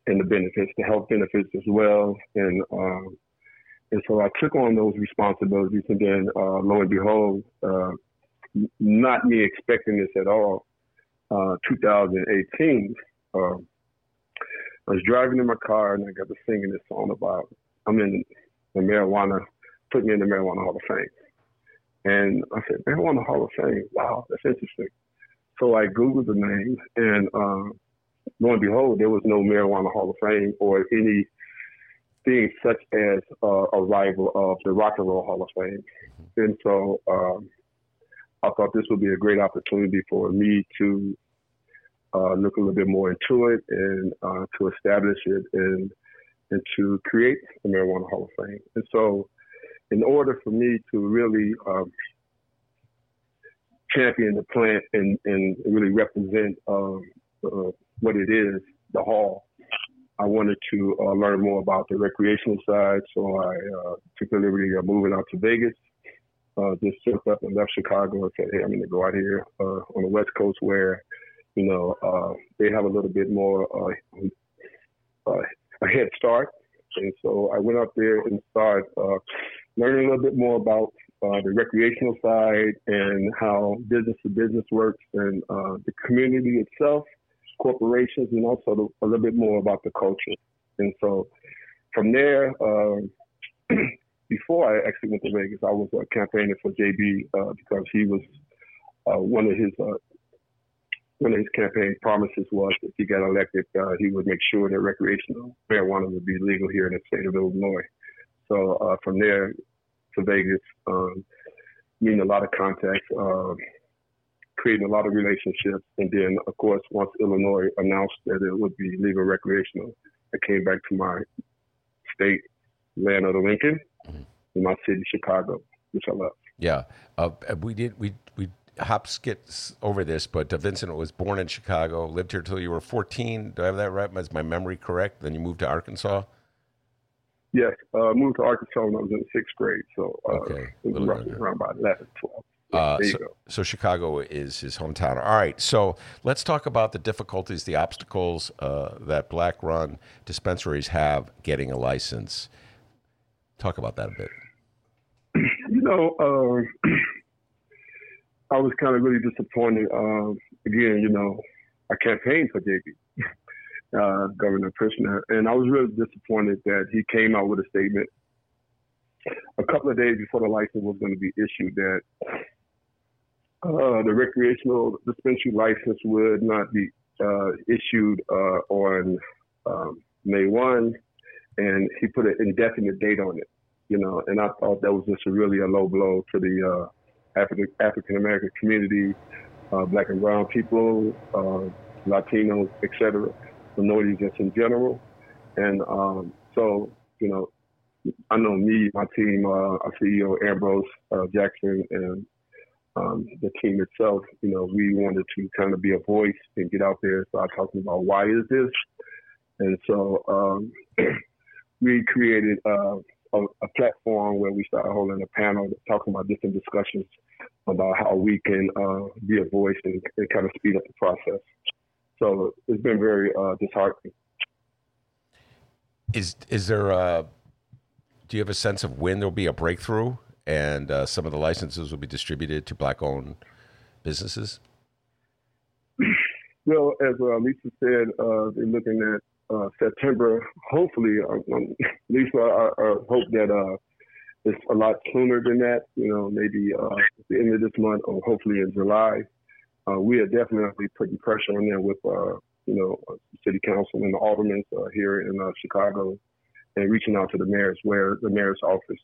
and the benefits, the health benefits as well. And um, and so I took on those responsibilities. And then uh, lo and behold, uh, not me expecting this at all, uh, 2018, um, I was driving in my car and I got to singing this song about I'm in the marijuana, put me in the marijuana hall of fame. And I said, marijuana hall of fame. Wow, that's interesting. So I googled the name, and uh, lo and behold, there was no marijuana hall of fame or any thing such as uh, a rival of the Rock and Roll Hall of Fame. And so um, I thought this would be a great opportunity for me to uh, look a little bit more into it and uh, to establish it and and to create the Marijuana Hall of Fame. And so, in order for me to really um, champion the plant and, and really represent um, uh, what it is, the hall, I wanted to uh, learn more about the recreational side. So I uh, took the liberty of moving out to Vegas. Uh, just took up and left Chicago and said, "Hey, I'm going to go out here uh, on the West Coast where you know, uh, they have a little bit more uh, uh, a head start. And so I went out there and started uh, learning a little bit more about uh, the recreational side and how business to business works and uh, the community itself, corporations, and also the, a little bit more about the culture. And so from there, um, before I actually went to Vegas, I was uh, campaigning for JB uh, because he was uh, one of his uh, one of his campaign promises was if he got elected, uh, he would make sure that recreational marijuana would be legal here in the state of Illinois. So uh, from there to Vegas, um, meeting a lot of contacts, creating a lot of relationships, and then of course once Illinois announced that it would be legal recreational, I came back to my state, land of the Lincoln, in my city, Chicago, which I love. Yeah, uh, we did. We we hop skits over this, but uh, Vincent was born in Chicago, lived here till you were 14. Do I have that right? Is my memory correct? Then you moved to Arkansas. Yes, uh, moved to Arkansas when I was in sixth grade, so uh, Okay, it was roughly around about 11, 12. Uh, so, so Chicago is his hometown. All right, so let's talk about the difficulties, the obstacles uh, that Black Run dispensaries have getting a license. Talk about that a bit. You know, uh, I was kind of really disappointed. Um, again, you know, I campaigned for JB, uh, Governor Pritzker, and I was really disappointed that he came out with a statement a couple of days before the license was going to be issued that uh, the recreational dispensary license would not be uh, issued uh, on um, May 1, and he put an indefinite date on it. You know, and I thought that was just a really a low blow to the uh, African African American community, uh, Black and Brown people, uh, Latinos, etc., minorities just in general. And um, so, you know, I know me, my team, uh, our CEO Ambrose Jackson, and um, the team itself, you know, we wanted to kind of be a voice and get out there start talking about why is this. And so um, we created uh, a, a platform where we started holding a panel talking about different discussions about how we can uh, be a voice and, and kind of speed up the process. So it's been very uh, disheartening. Is is there a? Do you have a sense of when there'll be a breakthrough and uh, some of the licenses will be distributed to black-owned businesses? Well, as uh, Lisa said, uh, they're looking at uh, September. Hopefully, uh, um, Lisa, I, I hope that uh, it's a lot sooner than that. You know, maybe uh, at the end of this month or hopefully in July. We are definitely putting pressure on them with, you know, city council and the aldermen here in Chicago, and reaching out to the mayor's where the mayor's office,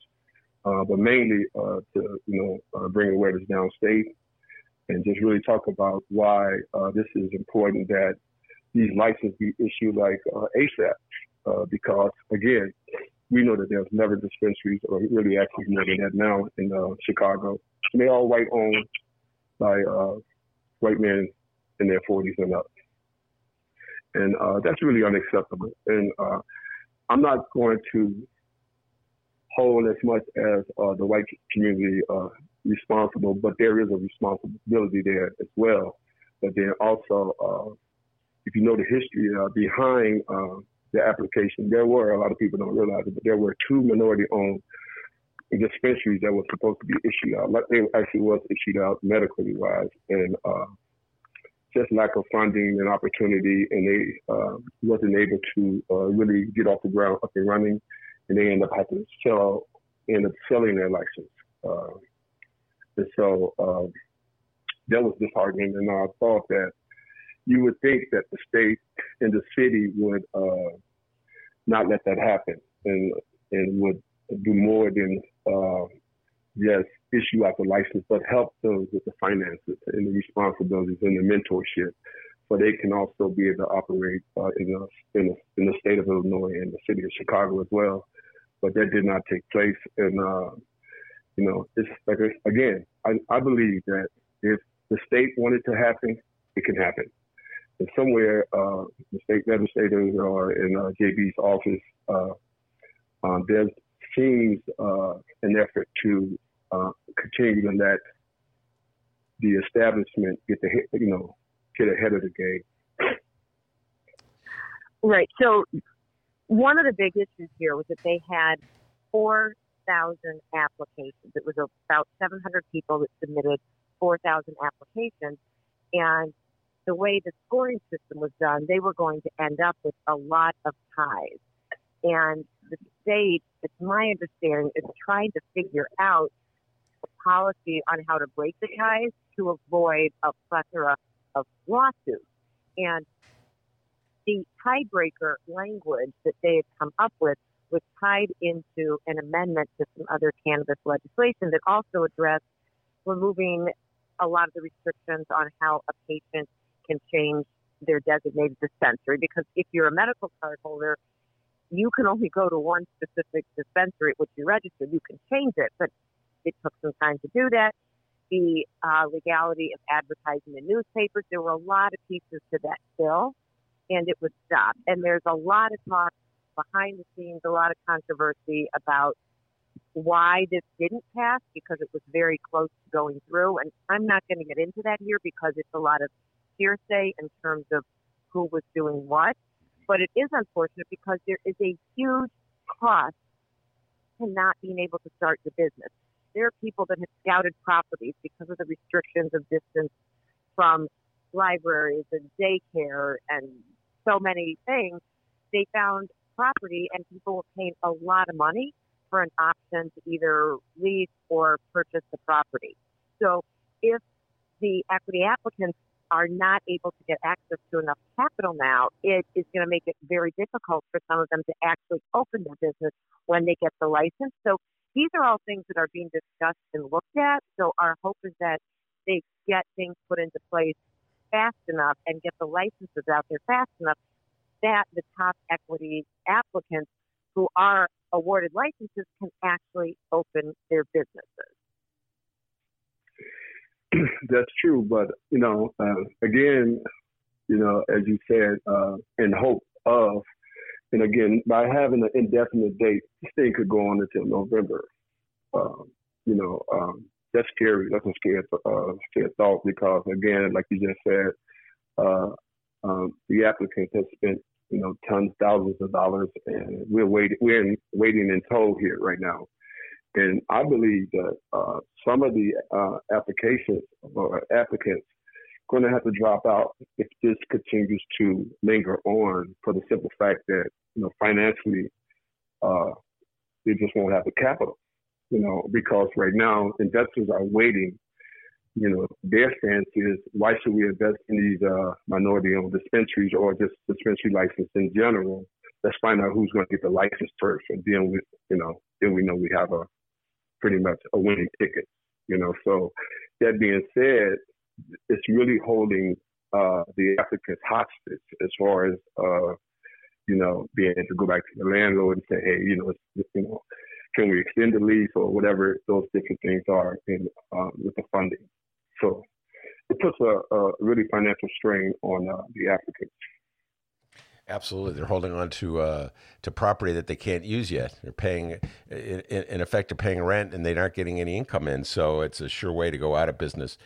uh, but mainly uh, to you know uh, bring awareness downstate and just really talk about why uh, this is important that these licenses be issued like uh, ASAP. Uh, because again, we know that there's never dispensaries, or really actually more than that now in Chicago. And they all white owned by white men in their 40s and up. And that's really unacceptable. And I'm not going to hold as much as uh, the white community uh, responsible, but there is a responsibility there as well. But then also, uh, if you know the history uh, behind uh, the application, there were a lot of people don't realize it, but there were two minority-owned dispensaries that were supposed to be issued out. Like they actually was issued out medically wise, and uh, just lack of funding and opportunity, and they wasn't able to really get off the ground up and running, and they end up having to sell, end up selling their license. Uh, and so um, that was disheartening, and I thought that you would think that the state and the city would uh, not let that happen, and and would do more than uh, just issue out the license, but help those with the finances and the responsibilities and the mentorship, so they can also be able to operate uh, in the in the in the state of Illinois and the city of Chicago as well. But that did not take place, and uh, you know, it's like again, I, I believe that if the state wanted to happen, it can happen. And somewhere, uh, the state legislators or in uh, JB's office, uh, um, there seems uh, an effort to uh, continue to let the establishment get the you know get ahead of the game. Right. So one of the big issues here was that they had 4,000 applications. It was about 700 people that submitted 4,000 applications. And the way the scoring system was done, they were going to end up with a lot of ties. And the state, it's my understanding, is trying to figure out a policy on how to break the ties to avoid a plethora of lawsuits. And the tiebreaker language that they had come up with was tied into an amendment to some other cannabis legislation that also addressed removing a lot of the restrictions on how a patient can change their designated dispensary. Because if you're a medical card holder you can only go to one specific dispensary at which you registered. You can change it, but it took some time to do that. The uh, legality of advertising in newspapers, there were a lot of pieces to that bill, and it would stop. And there's a lot of talk behind the scenes, a lot of controversy about why this didn't pass because it was very close to going through. And I'm not going to get into that here because it's a lot of hearsay in terms of who was doing what. But it is unfortunate because there is a huge cost to not being able to start your business. There are people that have scouted properties because of the restrictions of distance from libraries and daycare and so many things. They found property and people were paying a lot of money for an option to either lease or purchase the property. So if the equity applicants are not able to get access to enough capital now, it is going to make it very difficult for some of them to actually open their business when they get the license. So these are all things that are being discussed and looked at. So our hope is that they get things put into place fast enough and get the licenses out there fast enough that the top equity applicants who are awarded licenses can actually open their businesses. That's true, but you know, uh, again, you know, as you said, uh, in hope of, and again, by having an indefinite date, this thing could go on until November. Uh, you know, um, that's scary. That's a scary, uh, scary thought because, again, like you just said, uh, um, the applicants have spent you know, tons, thousands of dollars, and we're waiting, we're in, waiting in tow here right now. And I believe that uh, some of the uh, applications or applicants going to have to drop out if this continues to linger on for the simple fact that you know financially uh, they just won't have the capital. You know, because right now investors are waiting you know, their stance is why should we invest in these uh, minority-owned dispensaries or just dispensary license in general? Let's find out who's going to get the license first, and then we, you know, then we know we have a pretty much a winning ticket. You know, so that being said, it's really holding uh, the applicants hostage as far as uh, you know being able to go back to the landlord and say, hey, you know, it's, you know, can we extend the lease or whatever those different things are in uh, with the funding. So it puts a, a really financial strain on uh, the applicants. Absolutely, they're holding on to uh, to property that they can't use yet. They're paying, in, in, effect, they're paying rent, and they aren't getting any income in. So it's a sure way to go out of business.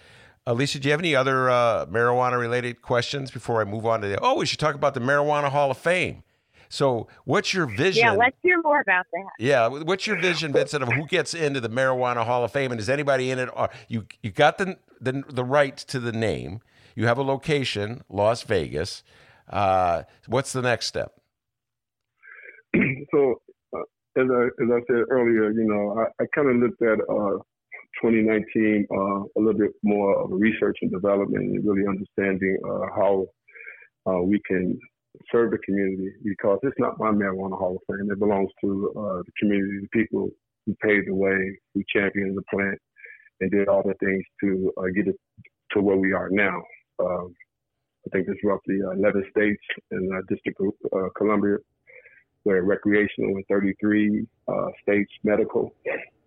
Alicia, do you have any other uh, marijuana related questions before I move on to the? Oh, we should talk about the Marijuana Hall of Fame. So, what's your vision? Yeah, let's hear more about that. Yeah, what's your vision, Vincent, of who gets into the Marijuana Hall of Fame, and is anybody in it? Or you you got the the the right to the name. You have a location, Las Vegas. Uh, what's the next step? so, uh, as I as I said earlier, you know, I, I kind of looked at uh, 2019 uh, a little bit more of research and development, and really understanding uh, how uh, we can serve the community because it's not my marijuana hall of fame. It belongs to uh, the community, the people who paved the way, who championed the plant, and did all the things to uh, get it to where we are now. Um, I think there's roughly uh, 11 states in the District of uh, Columbia where recreational and 33 uh, states medical.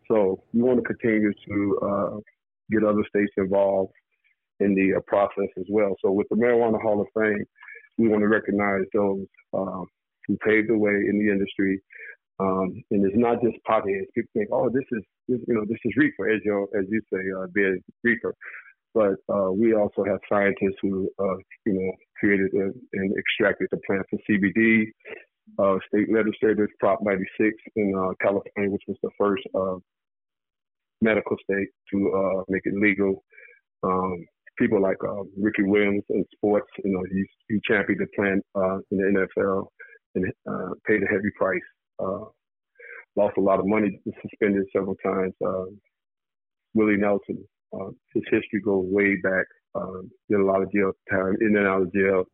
So we want to continue to get other states involved in the process as well. So with the Marijuana Hall of Fame, we want to recognize those um, who paved the way in the industry. Um, and it's not just potheads. People think, oh, this is this, you know this is reefer, as you as you say, uh, being reefer. But uh, we also have scientists who uh, you know created a, and extracted the plant for CBD. Uh, state legislators, Prop 96 in uh, California, which was the first uh, medical state to uh, make it legal. Um, people like uh, Ricky Williams in sports. You know, he he championed the plan uh, in the NFL and uh, paid a heavy price. Uh, lost a lot of money, suspended several times. Uh, Willie Nelson, uh, his history goes way back. Um, did a lot of jail time, in and out of jail,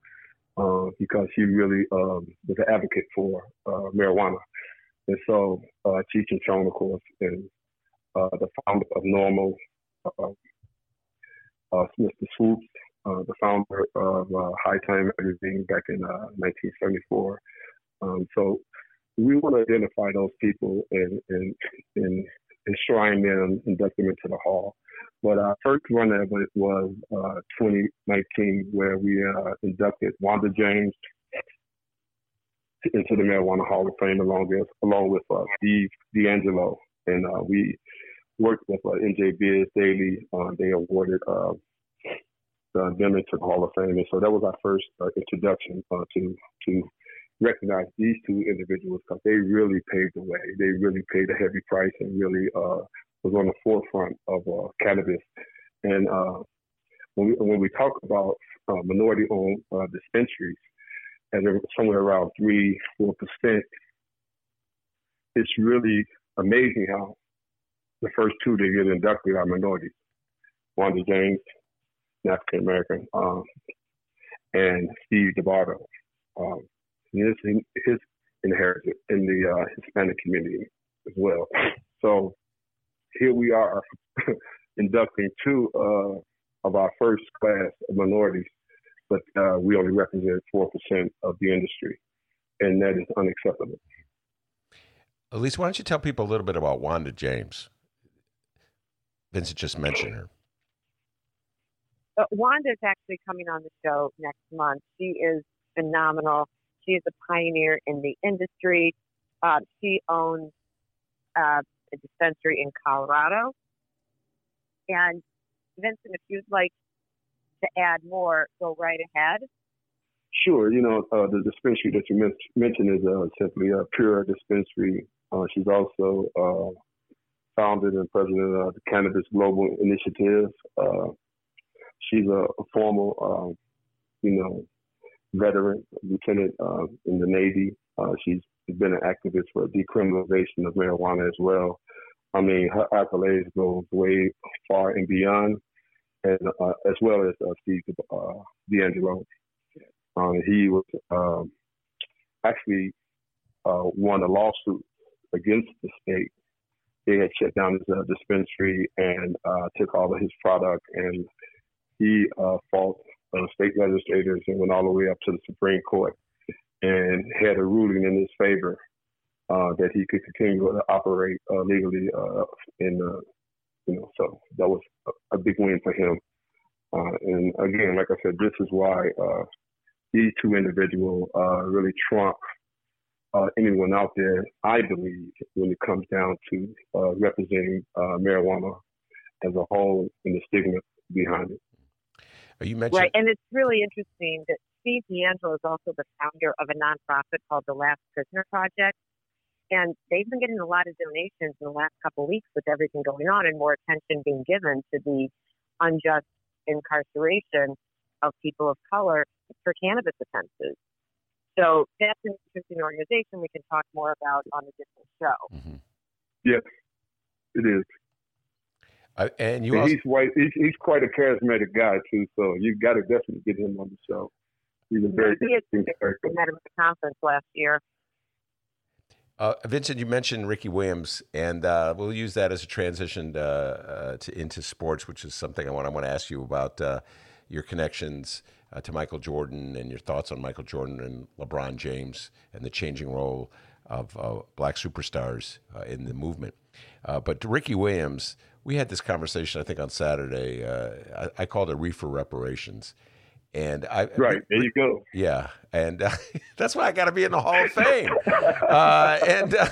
uh, because he really um, was an advocate for uh, marijuana. And so, uh, Cheech and Chong, of course, and uh, the founder of NORML, uh, uh, Mr. Stroup, uh, the founder of uh, High Time magazine back in 1974. Uh, um, so we want to identify those people and and and enshrine them, induct them into the hall. But our first run of it was uh, 2019, where we uh, inducted Wanda James into the Marijuana Hall of Fame, along with along with uh, Steve DeAngelo, and we worked with uh, MJ Biz Daily. Uh, they awarded uh, them into the Hall of Fame, and so that was our first uh, introduction uh, to to recognize these two individuals because they really paved the way. They really paid a heavy price and really uh, was on the forefront of uh, cannabis. And uh, when we when we talk about uh, minority-owned uh, dispensaries, and they're somewhere around three four percent, it's really amazing how the first two that get inducted are minorities. Wanda James, African American, um, and Steve DeBardo. Um, his his inherited in the uh, Hispanic community as well. So here we are inducting two uh, of our first class of minorities, but uh, we only represent four percent of the industry, and that is unacceptable. Elise, why don't you tell people a little bit about Wanda James? Vincent just mentioned her. Uh, Wanda's actually coming on the show next month. She is phenomenal. She is a pioneer in the industry. Uh, she owns uh, a dispensary in Colorado. And Vincent, if you'd like to add more, go right ahead. Sure. You know, uh, the dispensary that you mentioned is uh, simply a pure dispensary. Uh, she's also uh, founded and president of the Cannabis Global Initiative. Uh, she's a, a former, uh, you know, veteran lieutenant uh, in the Navy. Uh, she's been an activist for decriminalization of marijuana as well. I mean, her accolades go way far and beyond, and uh, as well as uh, Steve DeAngelo. Um, he was um, actually won a lawsuit against the state. They had shut down his uh, dispensary and uh, took all of his product, and he uh, fought uh, state legislators and went all the way up to the Supreme Court and had a ruling in his favor uh, that he could continue to operate uh, legally uh, in the, you know, so that was a, a big win for him. Uh, and again, like I said, this is why uh, these two individuals uh, really trump uh, anyone out there, I believe, when it comes down to uh, representing uh, marijuana as a whole and the stigma behind it. Are You mentioned Right, and it's really interesting that Steve DeAngelo is also the founder of a nonprofit called the Last Prisoner Project, and they've been getting a lot of donations in the last couple of weeks with everything going on and more attention being given to the unjust incarceration of people of color for cannabis offenses. So that's an interesting organization we can talk more about on a different show. Yes, it is. Uh, and you And also, he's white. He's, he's quite a charismatic guy too. So you got to definitely get him on the show. He's a very He interesting character. We met him at the conference last year. uh, Vincent, you mentioned Ricky Williams, and uh, we'll use that as a transition uh, uh, to, into sports, which is something I want. I want to ask you about uh, your connections uh, to Michael Jordan and your thoughts on Michael Jordan and LeBron James and the changing role of uh, black superstars uh, in the movement. Uh, but to Ricky Williams, we had this conversation, I think, on Saturday. Uh, I, I called it reefer reparations. And I Right there, you go. yeah, and uh, that's why I got to be in the Hall of Fame. uh, and uh,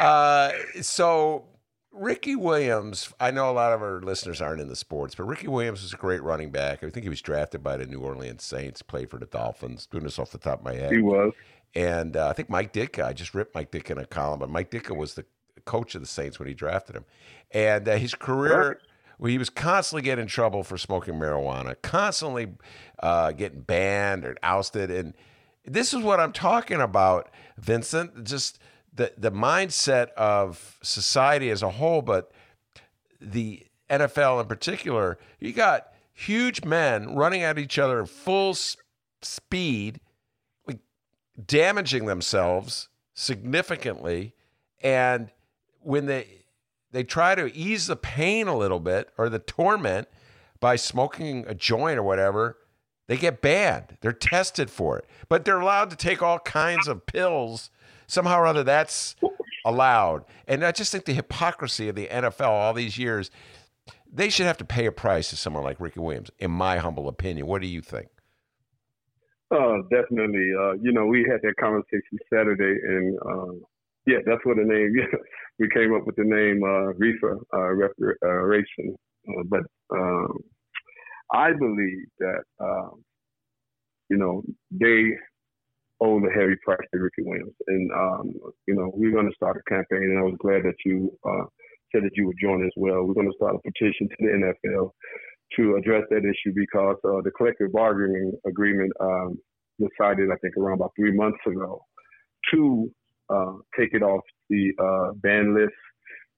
uh, so, Ricky Williams, I know a lot of our listeners aren't in the sports, but Ricky Williams was a great running back. I think he was drafted by the New Orleans Saints, played for the Dolphins. Doing this off the top of my head, He was. and uh, I think Mike Ditka, I just ripped Mike Ditka in a column, but Mike Ditka was the coach of the Saints when he drafted him. And uh, his career, well, he was constantly getting in trouble for smoking marijuana, constantly uh, getting banned or ousted. And this is what I'm talking about, Vincent. Just the, the mindset of society as a whole, but the NFL in particular. You got huge men running at each other at full s- speed damaging themselves significantly and when they they try to ease the pain a little bit or the torment by smoking a joint or whatever They get banned. They're tested for it, but they're allowed to take all kinds of pills. Somehow or other, that's allowed. And I just think the hypocrisy of the NFL all these years, they should have to pay a price to someone like Ricky Williams, in my humble opinion. What do you think? Uh, definitely. Uh, you know, we had that conversation Saturday, and um, yeah, that's what the name. We came up with the name uh, Reefer uh, Reparation. Uh, but um, I believe that um, you know they owe the heavy price to Ricky Williams, and um, you know we're going to start a campaign. And I was glad that you uh, said that you would join as well. We're going to start a petition to the NFL to address that issue because uh, the collective bargaining agreement um, decided, I think, around about three months ago, to uh, take it off the uh, ban list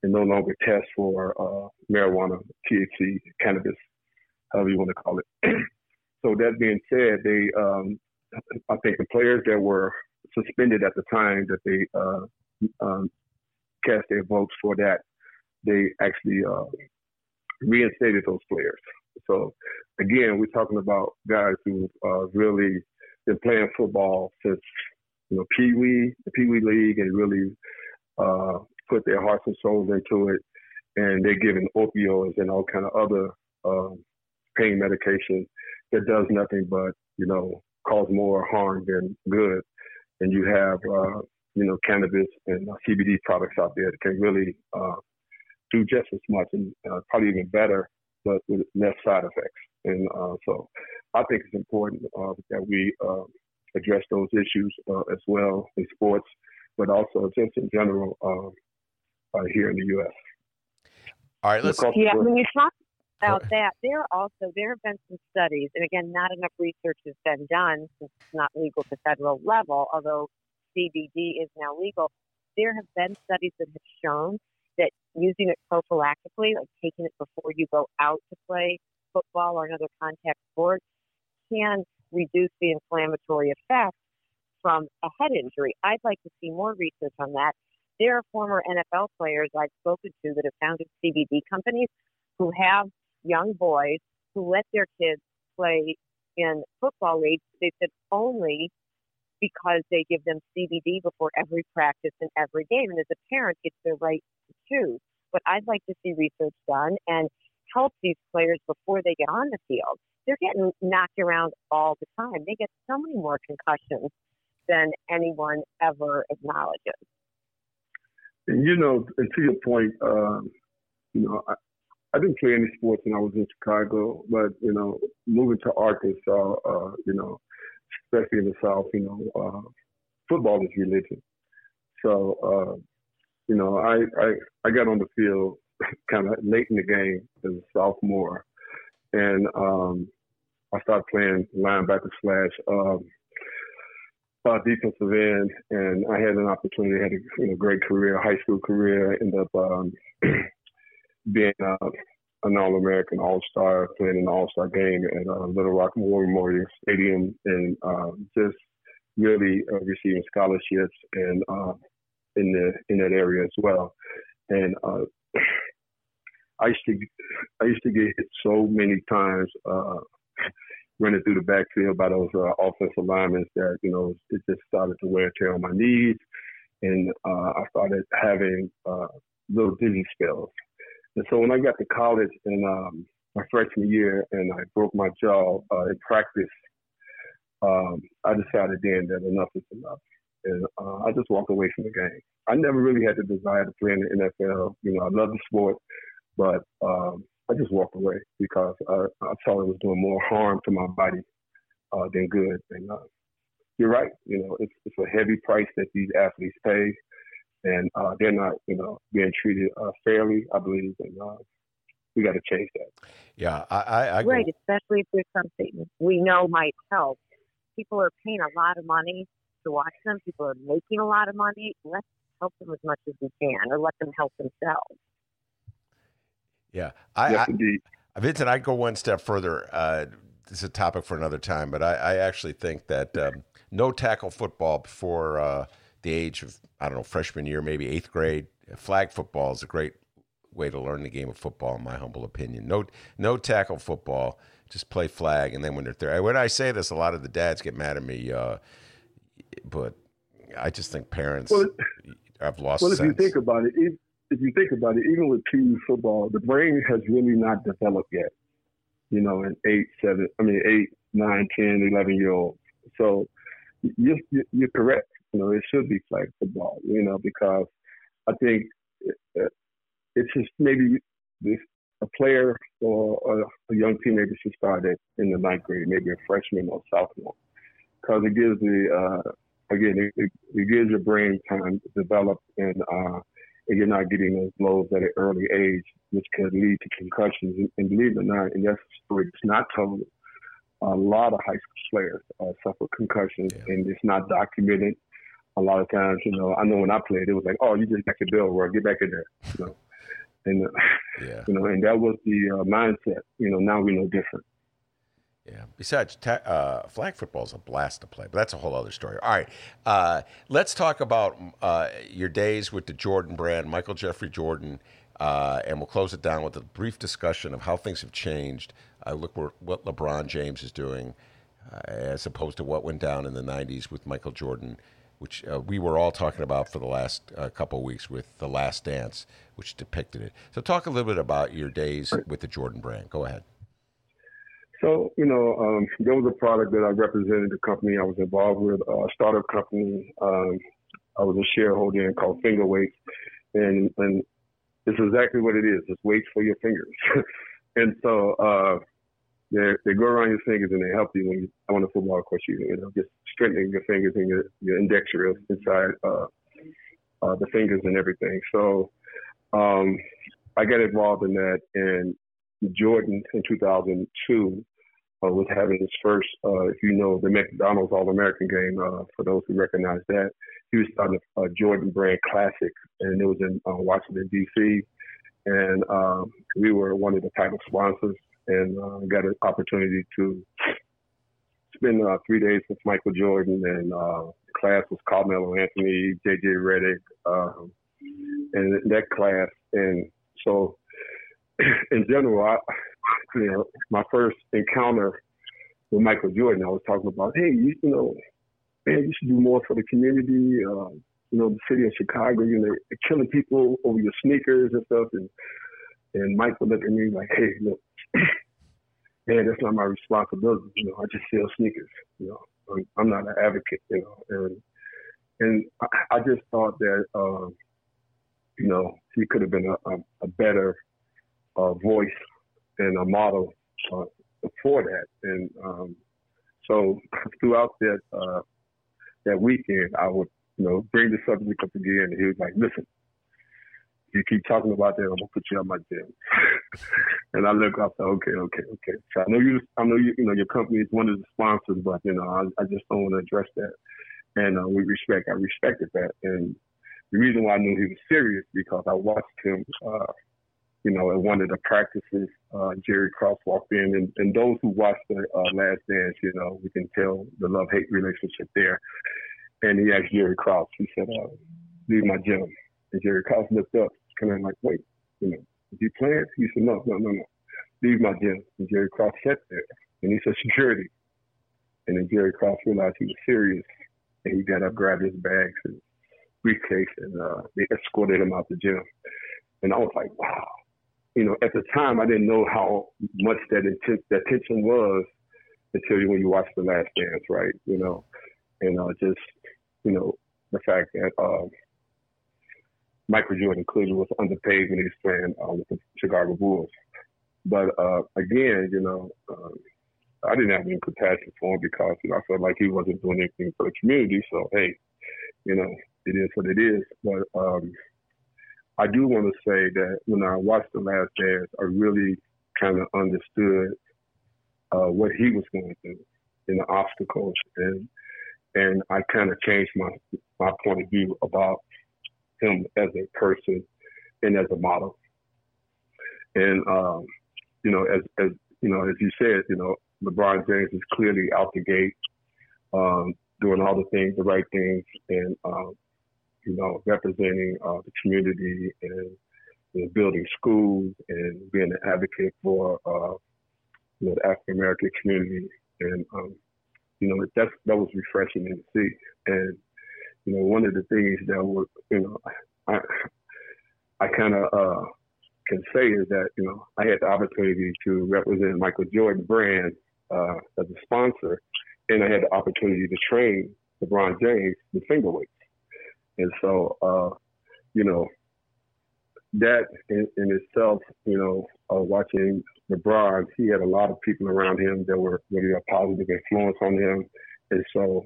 and no longer test for uh, marijuana, THC, cannabis, however you want to call it. so that being said, they, um, I think the players that were suspended at the time that they uh, um, cast their votes for that, they actually uh, reinstated those players. So again, we're talking about guys who uh, really been playing football since you know Pee Wee, the Pee Wee League, and really uh, put their hearts and souls into it. And they're given opioids and all kind of other um, pain medication that does nothing but you know cause more harm than good. And you have uh, you know cannabis and uh, CBD products out there that can really uh, do just as much and uh, probably even better, but with less side effects. And uh, so I think it's important uh, that we uh, address those issues uh, as well in sports, but also just in general um, uh, here in the U.S. All right, let's. Yeah, when you talk about that, there also there have been some studies, and again, not enough research has been done since it's not legal at the federal level. Although CBD is now legal, there have been studies that have shown that using it prophylactically, like taking it before you go out to play football or another contact sport, can reduce the inflammatory effect from a head injury. I'd like to see more research on that. There are former NFL players I've spoken to that have founded CBD companies who have young boys who let their kids play in football leagues. They said only because they give them CBD before every practice and every game. And as a parent, it's their right to choose. But I'd like to see research done and help these players before they get on the field. They're getting knocked around all the time. They get so many more concussions than anyone ever acknowledges. And you know, and to your point, um, you know, I, I didn't play any sports when I was in Chicago, but you know, moving to Arkansas, uh, you know, especially in the South, you know, uh, football is religion. So, uh, you know, I, I I got on the field kind of late in the game as a sophomore, and um, I started playing linebacker slash um, uh, defensive end, and I had an opportunity. I had a you know, great career, high school career. Ended up um, being uh, an All-American, All-Star, playing an All-Star game at uh, Little Rock War Memorial Stadium, and uh, just really uh, receiving scholarships and uh, in the in that area as well. And uh, I used to I used to get hit so many times uh, running through the backfield by those uh, offensive linemen that you know it just started to wear and tear on my knees, and uh, I started having uh, little dizzy spells. And so when I got to college in um, my freshman year and I broke my jaw uh, in practice, um, I decided then that enough is enough. And uh, I just walked away from the game. I never really had the desire to play in the NFL. You know, I love the sport, but um, I just walked away because I, I saw it was doing more harm to my body uh, than good. And uh, you're right. You know, it's, it's a heavy price that these athletes pay, and uh, they're not, you know, being treated uh, fairly. I believe, and uh, we got to change that. Yeah, I, I, I right, especially if there's something we know might help. People are paying a lot of money to watch them. People are making a lot of money. Let's help them as much as we can, or let them help themselves. Yeah, I, yes, I indeed. Vincent, I go one step further. Uh, this is a topic for another time, but I, I actually think that um, no tackle football before uh, the age of I don't know freshman year, maybe eighth grade. Flag football is a great way to learn the game of football, in my humble opinion. No, no tackle football Just play flag, and then when they're there, when I say this, a lot of the dads get mad at me. Uh, but I just think parents Well, have lost Well, if sense. you think about it, if, if you think about it, even with PE football, the brain has really not developed yet. You know, in eight, seven, I mean, eight, nine, ten, eleven year olds. So you're you're correct. You know, it should be flag football. You know, because I think uh, it's just maybe this, a player or a, young teenager should start it in the ninth grade, maybe a freshman or sophomore, because it gives the uh, again it, it, gives your brain time to develop and uh, and you're not getting those blows at an early age, which could lead to concussions. And, and believe it or not, and that's a story that's not told. A lot of high school players uh, suffer concussions, and it's not documented. A lot of times, you know, I know when I played, it was like, "Oh, you just got your bell rung, get back in there," you know. And uh, yeah. you know, and that was the uh, mindset. You know, now we know different. Yeah. Besides, ta- uh, flag football is a blast to play, but that's a whole other story. All right, uh, let's talk about uh, your days with the Jordan brand, Michael Jeffrey Jordan, uh, and we'll close it down with a brief discussion of how things have changed. I look where, what LeBron James is doing, uh, as opposed to what went down in the '90s with Michael Jordan, which uh, we were all talking about for the last uh, couple of weeks with The Last Dance, which depicted it. So, talk a little bit about your days with the Jordan brand. Go ahead. So, you know, um, there was a product that I represented the company I was involved with, a startup company. Um, I was a shareholder in called Finger Weights. And, and it's exactly what it is. It's weights for your fingers. and so, uh, they, they go around your fingers and they help you when you on the football court. You, you know, just strengthening your fingers and your, your index inside, uh, uh, the fingers and everything. So, um, I got involved in that and Jordan in 2002 uh, was having his first, uh, if you know, the McDonald's All American game, uh, for those who recognize that. He was starting a, a Jordan brand classic, and it was in uh, Washington, D.C. And um, we were one of the title sponsors and uh, got an opportunity to spend uh, three days with Michael Jordan. And uh, class was Carmelo Anthony, J.J. Redick, um, and that class. And so, in general, I, you know, my first encounter with Michael Jordan, I was talking about, hey, you, you know, man, you should do more for the community. Uh, you know, the city of Chicago, you know, killing people over your sneakers and stuff. And and Michael looked at me like, hey, look, man, that's not my responsibility. You know, I just sell sneakers. You know, I'm, I'm not an advocate. You know, and and I, I just thought that, uh, you know, he could have been a, a, a better uh, voice and a model uh, for that. And um, so throughout that uh, that weekend, I would you know bring the subject up again, and he was like, "Listen, you keep talking about that, I'm gonna put you on my gym." and I look, said, "Okay, okay, okay." So I know you, I know you, you know your company is one of the sponsors, but you know I, I just don't want to address that. And uh, we respect, I respected that, and the reason why I knew he was serious because I watched him. Uh, you know, at one of the practices, uh, Jerry Krause walked in, and, and those who watched the uh, Last Dance, you know, we can tell the love hate relationship there. And he asked Jerry Krause, he said, uh, "Leave my gym." And Jerry Krause looked up, kind of like, "Wait, you know, is he playing?" He said, "No, no, no, no, leave my gym." And Jerry Krause sat there, and he said, "Security." And then Jerry Krause realized he was serious, and he got up, grabbed his bags and briefcase, and uh, they escorted him out the gym. And I was like, "Wow." you know, at the time I didn't know how much that intent, that tension was until you, when you watch The Last Dance, right? You know, and uh, just you know the fact that uh, Michael Jordan clearly was underpaid when he was playing uh, with the Chicago Bulls. But uh, again, you know, um, I didn't have any compassion for him because you know I felt like he wasn't doing anything for the community. So hey, you know, it is what it is. But um, I do want to say that when I watched The Last Dance, I really kind of understood uh, what he was going through and the obstacles, and and I kind of changed my my point of view about him as a person and as a model. And um, you know, as as you know, as you said, you know, LeBron James is clearly out the gate, um, doing all the things, the right things, and um, you know, representing uh, the community and you know, building schools and being an advocate for, uh, you know, the African American community, and um, you know that's that was refreshing to see. And you know, one of the things that was, you know, I I kind of uh, can say is that you know I had the opportunity to represent Michael Jordan brand uh, as a sponsor, and I had the opportunity to train LeBron James the finger weights. And so, uh, you know, that in, in itself, you know, uh, watching LeBron, he had a lot of people around him that were really a positive influence on him. And so,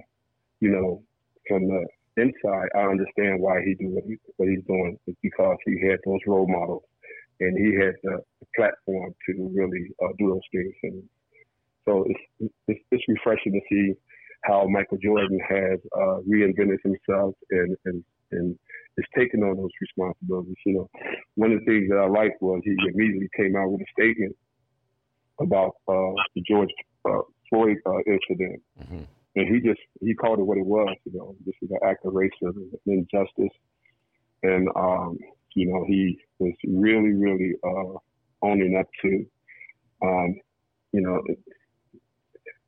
you know, from the inside, I understand why he do what, he, what he's doing. It's because he had those role models and he had the, platform to really uh, do those things. And so it's, it's, it's refreshing to see how Michael Jordan has uh, reinvented himself and, and, and is taking on those responsibilities. You know, one of the things that I liked was he immediately came out with a statement about uh, the George uh, Floyd uh, incident, mm-hmm. And he just he called it what it was. You know, this is an act of racism, and injustice, and um, you know he was really, really uh, owning up to, um, you know,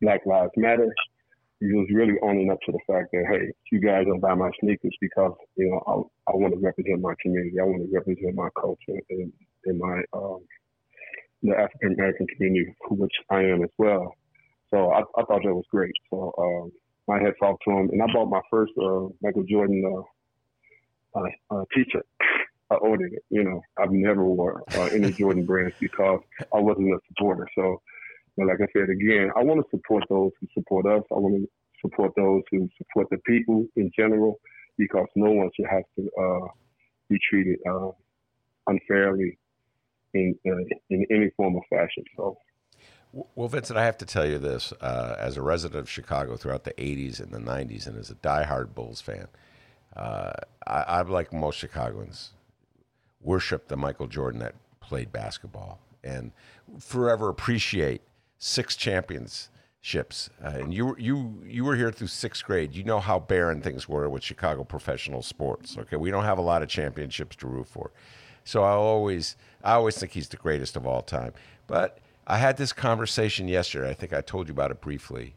Black Lives Matter he was really owning up to the fact that hey, you guys don't buy my sneakers because you know I, I want to represent my community. I want to represent my culture and, and my um, the African American community, which I am as well. So I, I thought that was great. So um, my head off to him, and I bought my first uh, Michael Jordan uh, uh, uh, t-shirt. I ordered it. You know, I've never wore uh, any Jordan brands because I wasn't a supporter. So but like I said again, I want to support those who support us. I want to support those who support the people in general, because no one should have to uh, be treated uh, unfairly in uh, in any form or fashion. So. Well, Vincent, I have to tell you this. Uh, as a resident of Chicago throughout the 80s and the 90s, and as a diehard Bulls fan, uh, I, I, like most Chicagoans, worship the Michael Jordan that played basketball and forever appreciate six championships, uh, and you you you were here through sixth grade. You know how barren things were with Chicago professional sports. Okay, we don't have a lot of championships to root for, so I always I always think he's the greatest of all time. But I had this conversation yesterday. I think I told you about it briefly.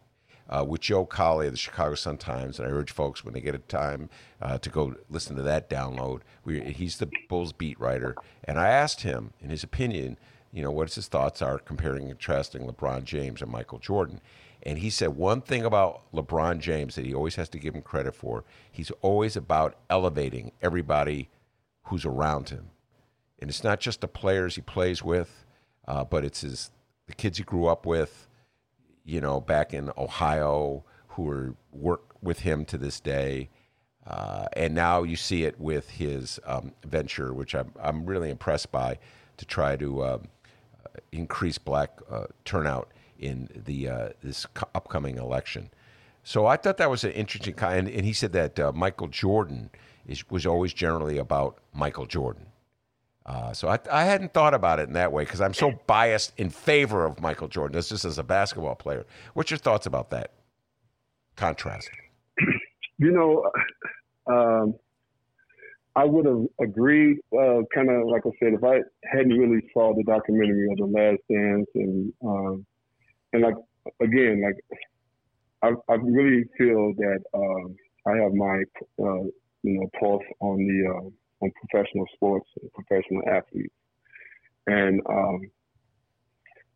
Uh, with Joe Cowley of the Chicago Sun Times, and I urge folks when they get a time uh, to go listen to that download. We, he's the Bulls beat writer, and I asked him, in his opinion, you know, what his thoughts are comparing and contrasting LeBron James and Michael Jordan. And he said one thing about LeBron James that he always has to give him credit for he's always about elevating everybody who's around him. And it's not just the players he plays with, uh, but it's his, the kids he grew up with, you know, back in Ohio who are work with him to this day. Uh, and now you see it with his um, venture, which I'm, I'm really impressed by, to try to um, increase black uh, turnout in the uh, this upcoming election. So I thought that was an interesting kind. And, and he said that uh, Michael Jordan is, was always generally about Michael Jordan. Uh, so I, I, hadn't thought about it in that way because I'm so biased in favor of Michael Jordan. This just as a basketball player. What's your thoughts about that contrast? You know, um, I would have agreed, uh, kind of like I said, if I hadn't really saw the documentary of The Last Dance and um, and like again, like I, I really feel that um, I have my uh, you know pulse on the uh, on professional sports, and professional athletes, and um,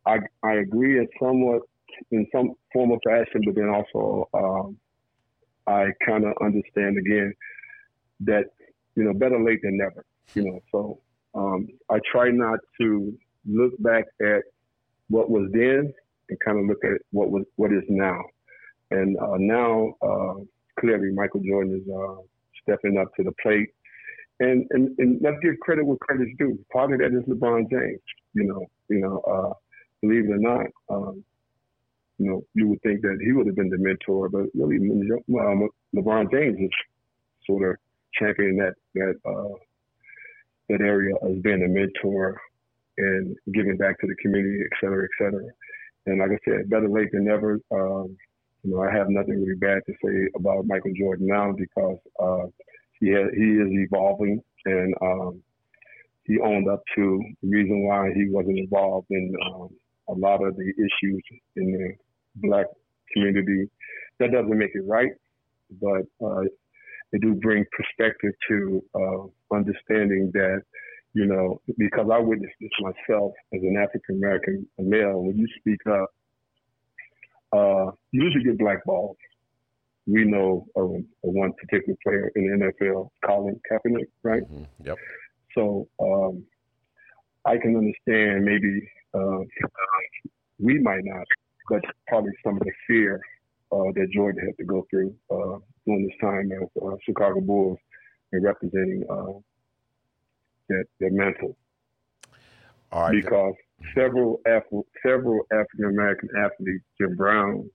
I I agree in somewhat in some form of fashion, but then also um, I kind of understand again that you know, better late than never. You know, so um, I try not to look back at what was then and kind of look at what was what is now. And uh, now, uh, clearly, Michael Jordan is uh, stepping up to the plate. And, and and let's give credit where credit's due. Part of that is LeBron James. You know, you know, uh, believe it or not, um, you know, you would think that he would have been the mentor, but really, um, LeBron James is sort of championing that that uh, that area as being a mentor and giving back to the community, et cetera, et cetera. And like I said, better late than never. Um, you know, I have nothing really bad to say about Michael Jordan now because uh, he has, he is evolving and um, he owned up to the reason why he wasn't involved in um, a lot of the issues in the black community. That doesn't make it right, but uh, it do bring perspective to uh, understanding that, you know, because I witnessed this myself as an African American male. When you speak up, uh, you usually get blackballed. We know of one particular player in the NFL, Colin Kaepernick, right? Yep. So um, I can understand maybe uh, we might not, but probably some of the fear uh, that Jordan had to go through uh, during this time as uh, Chicago Bulls and representing uh, that their mental. All right. Because several Af- several African American athletes, Jim Brown,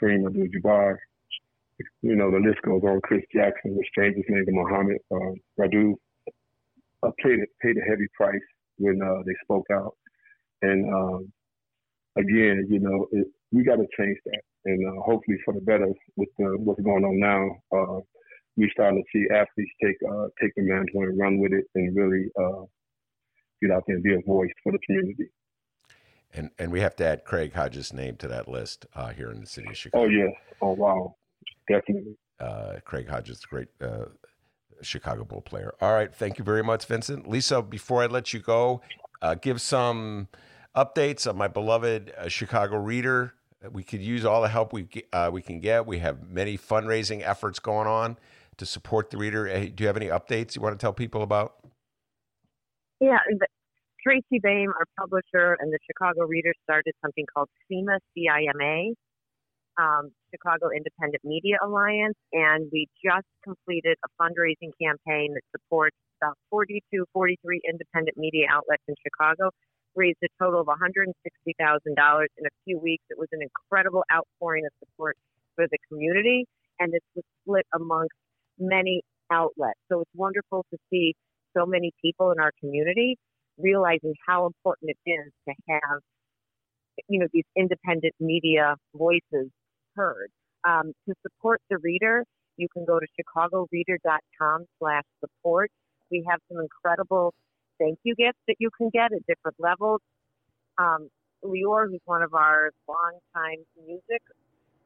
Kareem Abdul-Jabbar, you know the list goes on. Chris Jackson, which changed his name to Muhammad uh, Radu, uh, paid paid a heavy price when uh, they spoke out. And um, again, you know, it, we got to change that, and uh, hopefully for the better with the, what's going on now. Uh, we starting to see athletes take uh, take the mantle and run with it, and really uh, get out there and be a voice for the community. And and we have to add Craig Hodges' name to that list uh, here in the city of Chicago. Oh yeah, oh wow, definitely. Uh, Craig Hodges, great uh, Chicago Bull player. All right, thank you very much, Vincent. Lisa, before I let you go, uh, give some updates on my beloved uh, Chicago Reader. We could use all the help we uh, we can get. We have many fundraising efforts going on to support the Reader. Hey, do you have any updates you want to tell people about? Yeah, Tracy Baim, our publisher, and the Chicago Reader started something called CIMA, C-I-M-A, um, Chicago Independent Media Alliance, and we just completed a fundraising campaign that supports about 42, 43 independent media outlets in Chicago. Raised a total of $160,000 in a few weeks. It was an incredible outpouring of support for the community, and this was split amongst many outlets. So it's wonderful to see so many people in our community realizing how important it is to have, you know, these independent media voices heard. Um, to support the reader, you can go to chicagoreader.com slash support. We have some incredible thank you gifts that you can get at different levels. Um, Leor, who's one of our longtime music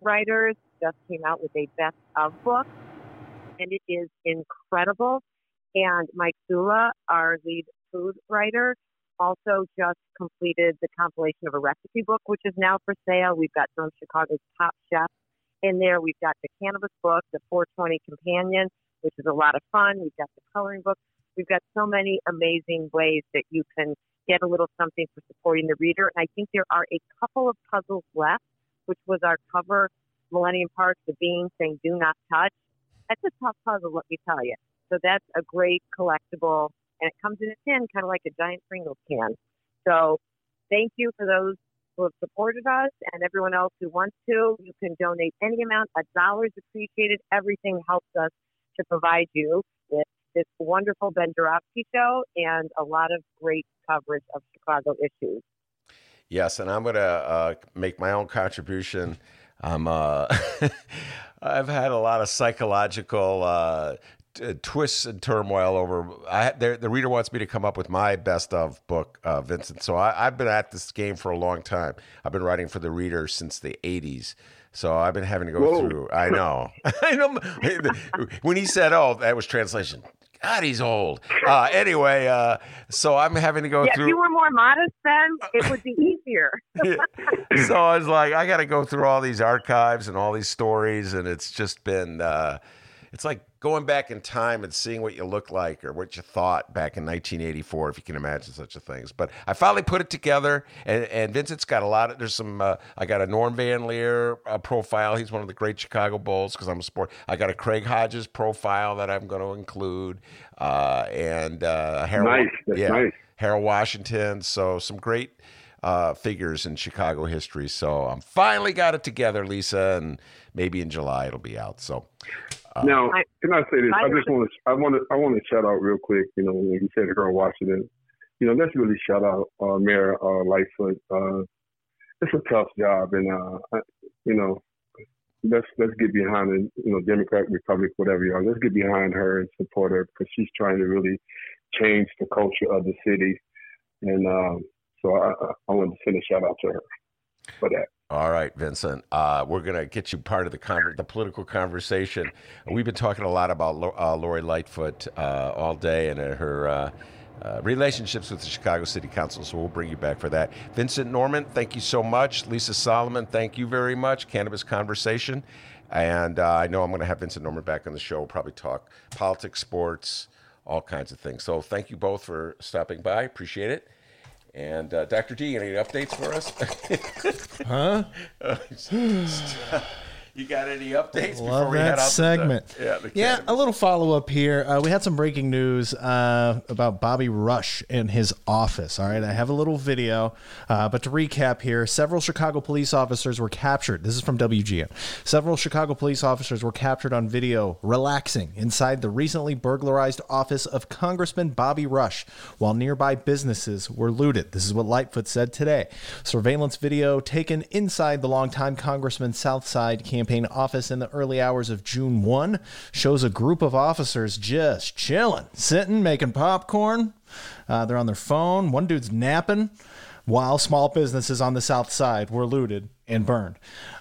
writers, just came out with a best of book, and it is incredible. And Mike Sula, our lead food writer, also just completed the compilation of a recipe book, which is now for sale. We've got some of Chicago's top chefs in there. We've got the cannabis book, the 420 Companion, which is a lot of fun. We've got the coloring book. We've got so many amazing ways that you can get a little something for supporting the reader. And I think there are a couple of puzzles left, which was our cover, Millennium Park, the bean saying "Do not touch." That's a tough puzzle, let me tell you. So that's a great collectible, and it comes in a tin, kind of like a giant Pringles can. So thank you for those who have supported us and everyone else who wants to. You can donate any amount. A dollar is appreciated. Everything helps us to provide you with this wonderful Ben Joravsky show and a lot of great coverage of Chicago issues. Yes, and I'm going to uh, make my own contribution. I'm, uh, I've had a lot of psychological uh, t- twists and turmoil over. I, the reader wants me to come up with my best of book, uh, Vincent. So I, I've been at this game for a long time. I've been writing for the reader since the '80s. So I've been having to go Whoa. through. I know. I know. when he said, "Oh, that was translation," God, he's old. Uh, anyway, uh, so I'm having to go yeah, through. if you were more modest then, it would be easier. so I was like, I got to go through all these archives and all these stories, and it's just been, uh, it's like going back in time and seeing what you look like or what you thought back in 1984, if you can imagine such a things. But I finally put it together, and, and Vincent's got a lot of. There's some. Uh, I got a Norm Van Lier uh, profile. He's one of the great Chicago Bulls because I'm a sport. I got a Craig Hodges profile that I'm going to include, uh, and uh, Harold. Nice. That's yeah, nice. Harold Washington. So some great uh, figures in Chicago history. So I'm finally got it together, Lisa, and maybe in July it'll be out. So uh, Now, can I say this? I just want to, I want to, I want to shout out real quick. You know, when you said Earl Washington, you know, let's really shout out uh, Mayor uh, Lightfoot. Uh, it's a tough job, and uh, I- you know, let's let's get behind it. You know, Democrat, Republic, whatever you are, let's get behind her and support her because she's trying to really change the culture of the city. And um, So I, I- I wanted to send a shout out to her for that. All right, Vincent. Uh, we're going to get you part of the conver- the political conversation. We've been talking a lot about Lo- uh, Lori Lightfoot uh, all day and her uh, uh, relationships with the Chicago City Council, so we'll bring you back for that. Vincent Norment, thank you so much. Lisa Solomon, thank you very much. Cannabis Conversation. And uh, I know I'm going to have Vincent Norment back on the show. We'll probably talk politics, sports, all kinds of things. So thank you both for stopping by. Appreciate it. And uh, Dr. D, any updates for us? Huh? you got any updates before Love we head that to the- segment. yeah, yeah, a little follow up here. Uh, we had some breaking news uh, about Bobby Rush and his office. All right, I have a little video, uh, but to recap here, several Chicago police officers were captured. This is from WGN. Several Chicago police officers were captured on video relaxing inside the recently burglarized office of Congressman Bobby Rush, while nearby businesses were looted. This is what Lightfoot said today. Surveillance video taken inside the longtime Congressman's Southside campaign office in the early hours of June 1 shows a group of officers just chilling, sitting, making popcorn. Uh, they're on their phone. One dude's napping while small businesses on the south side were looted and burned.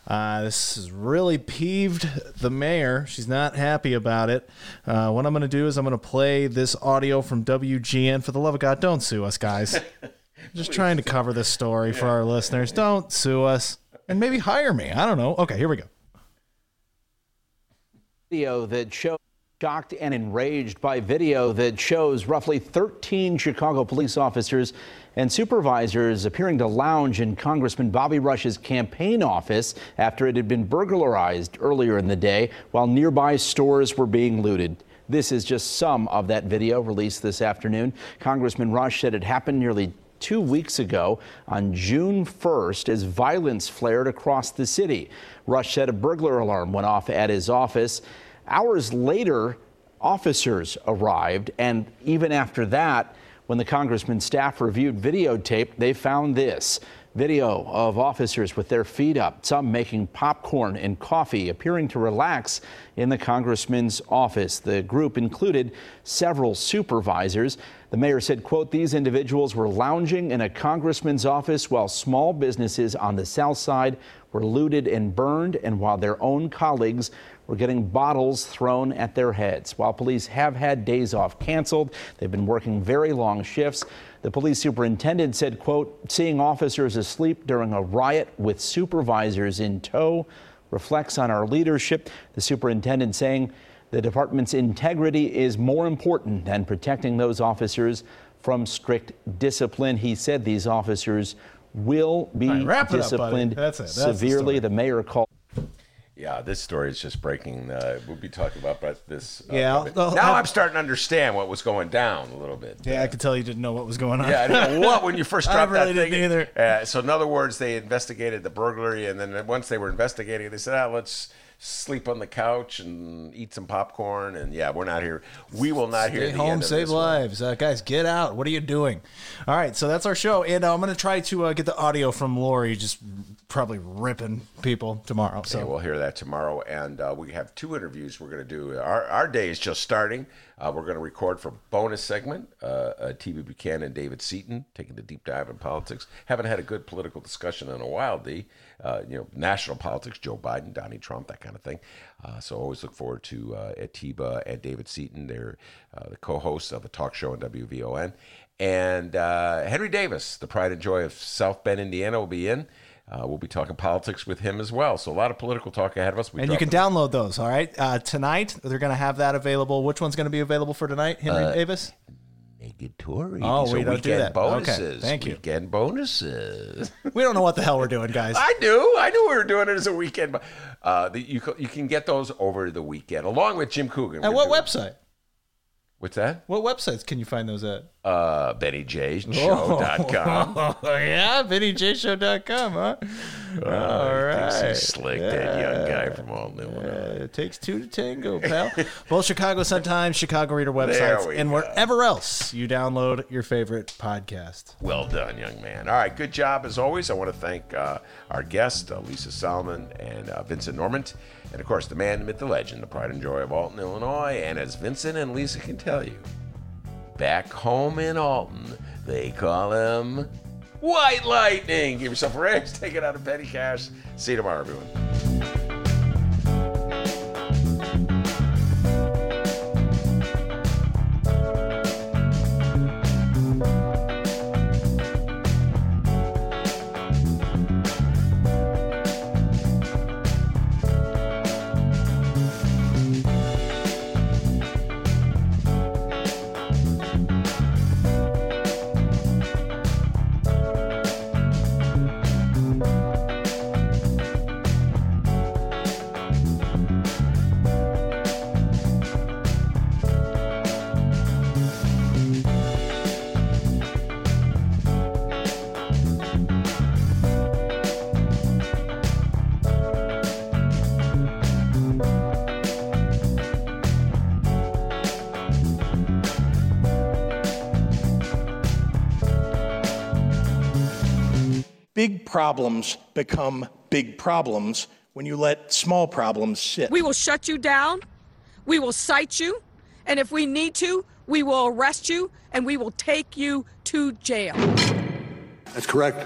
Uh, this has really peeved the mayor. She's not happy about it. Uh, what I'm going to do is I'm going to play this audio from WGN. For the love of God, don't sue us, guys. Just trying to cover this story for our listeners. Don't sue us. And maybe hire me. I don't know. Okay, here we go. Video that shows shocked and enraged by video that shows roughly 13 Chicago police officers and supervisors appearing to lounge in Congressman Bobby Rush's campaign office after it had been burglarized earlier in the day while nearby stores were being looted. This is just some of that video released this afternoon. Congressman Rush said it happened nearly two weeks ago on June 1st as violence flared across the city. Rush said a burglar alarm went off at his office. Hours later, officers arrived, and even after that, when the congressman's staff reviewed videotape, they found this video of officers with their feet up, some making popcorn and coffee, appearing to relax in the congressman's office. The group included several supervisors. The mayor said, quote, these individuals were lounging in a congressman's office while small businesses on the south side were looted and burned, and while their own colleagues were getting bottles thrown at their heads. While police have had days off canceled, they've been working very long shifts. The police superintendent said, quote, seeing officers asleep during a riot with supervisors in tow reflects on our leadership. The superintendent saying the department's integrity is more important than protecting those officers from strict discipline. He said these officers will be All right, wrap it up, disciplined That's it. That's severely. The mayor called. Yeah, this story is just breaking. Uh, we'll be talking about but this. uh, Yeah, topic. I'll- I'll now have- I'm starting to understand what was going down a little bit. Yeah, I could tell you didn't know what was going on. Yeah, I didn't know what when you first I dropped really that thing. didn't either. Uh, so in other words, they investigated the burglary, and then once they were investigating, they said, "Ah, let's sleep on the couch and eat some popcorn." And yeah, we're not here. We will not hear Stay the home, end of save lives. Uh, guys, get out. What are you doing? All right, so that's our show. And uh, I'm going to try to uh, get the audio from Lori, just probably ripping people tomorrow. So Okay, we'll hear that tomorrow, and uh, we have two interviews we're going to do. Our, our day is just starting. Uh, we're going to record for bonus segment. Uh, uh, TV Buchanan and David Seaton taking the deep dive in politics. Haven't had a good political discussion in a while. D, uh, you know, national politics, Joe Biden, Donnie Trump, that kind of thing. Uh, so always look forward to uh, Atiba and David Seaton. They're the co-hosts of a talk show on WVON, and Henry Davis, the pride and joy of South Bend, Indiana, will be in. Uh, we'll be talking politics with him as well. So a lot of political talk ahead of us. We and you can download those. All right, uh, tonight they're going to have that available. Which one's going to be available for tonight, Henry Uh, Davis? Negatory. Oh, These we don't do that. bonuses. Okay, thank you. Weekend bonuses. We don't know what the hell we're doing, guys. I do. I knew we were doing it as a weekend. Uh, the, you you can get those over the weekend along with Jim Coogan. At what doing- website? What's that? What websites can you find those at? Uh, BennyJShow.com. Oh, yeah, VinnyJShow.com, huh? All right. he's slick, that young guy from Alton, Illinois. It takes two to tango, pal. Both Chicago Sun-Times, Chicago Reader websites, we and go. wherever else you download your favorite podcast. Well done, young man. All right, good job as always. I want to thank uh, our guest, uh, Lisa Solomon and uh, Vincent Norment, and of course, the man, the myth, the legend, the pride and joy of Alton, Illinois. And as Vincent and Lisa can tell you, back home in Alton, they call him White lightning. Give yourself a raise. Take it out of petty cash. See you tomorrow, everyone. Problems become big problems when you let small problems sit. We will shut you down. We will cite you. And if we need to, we will arrest you and we will take you to jail. That's correct.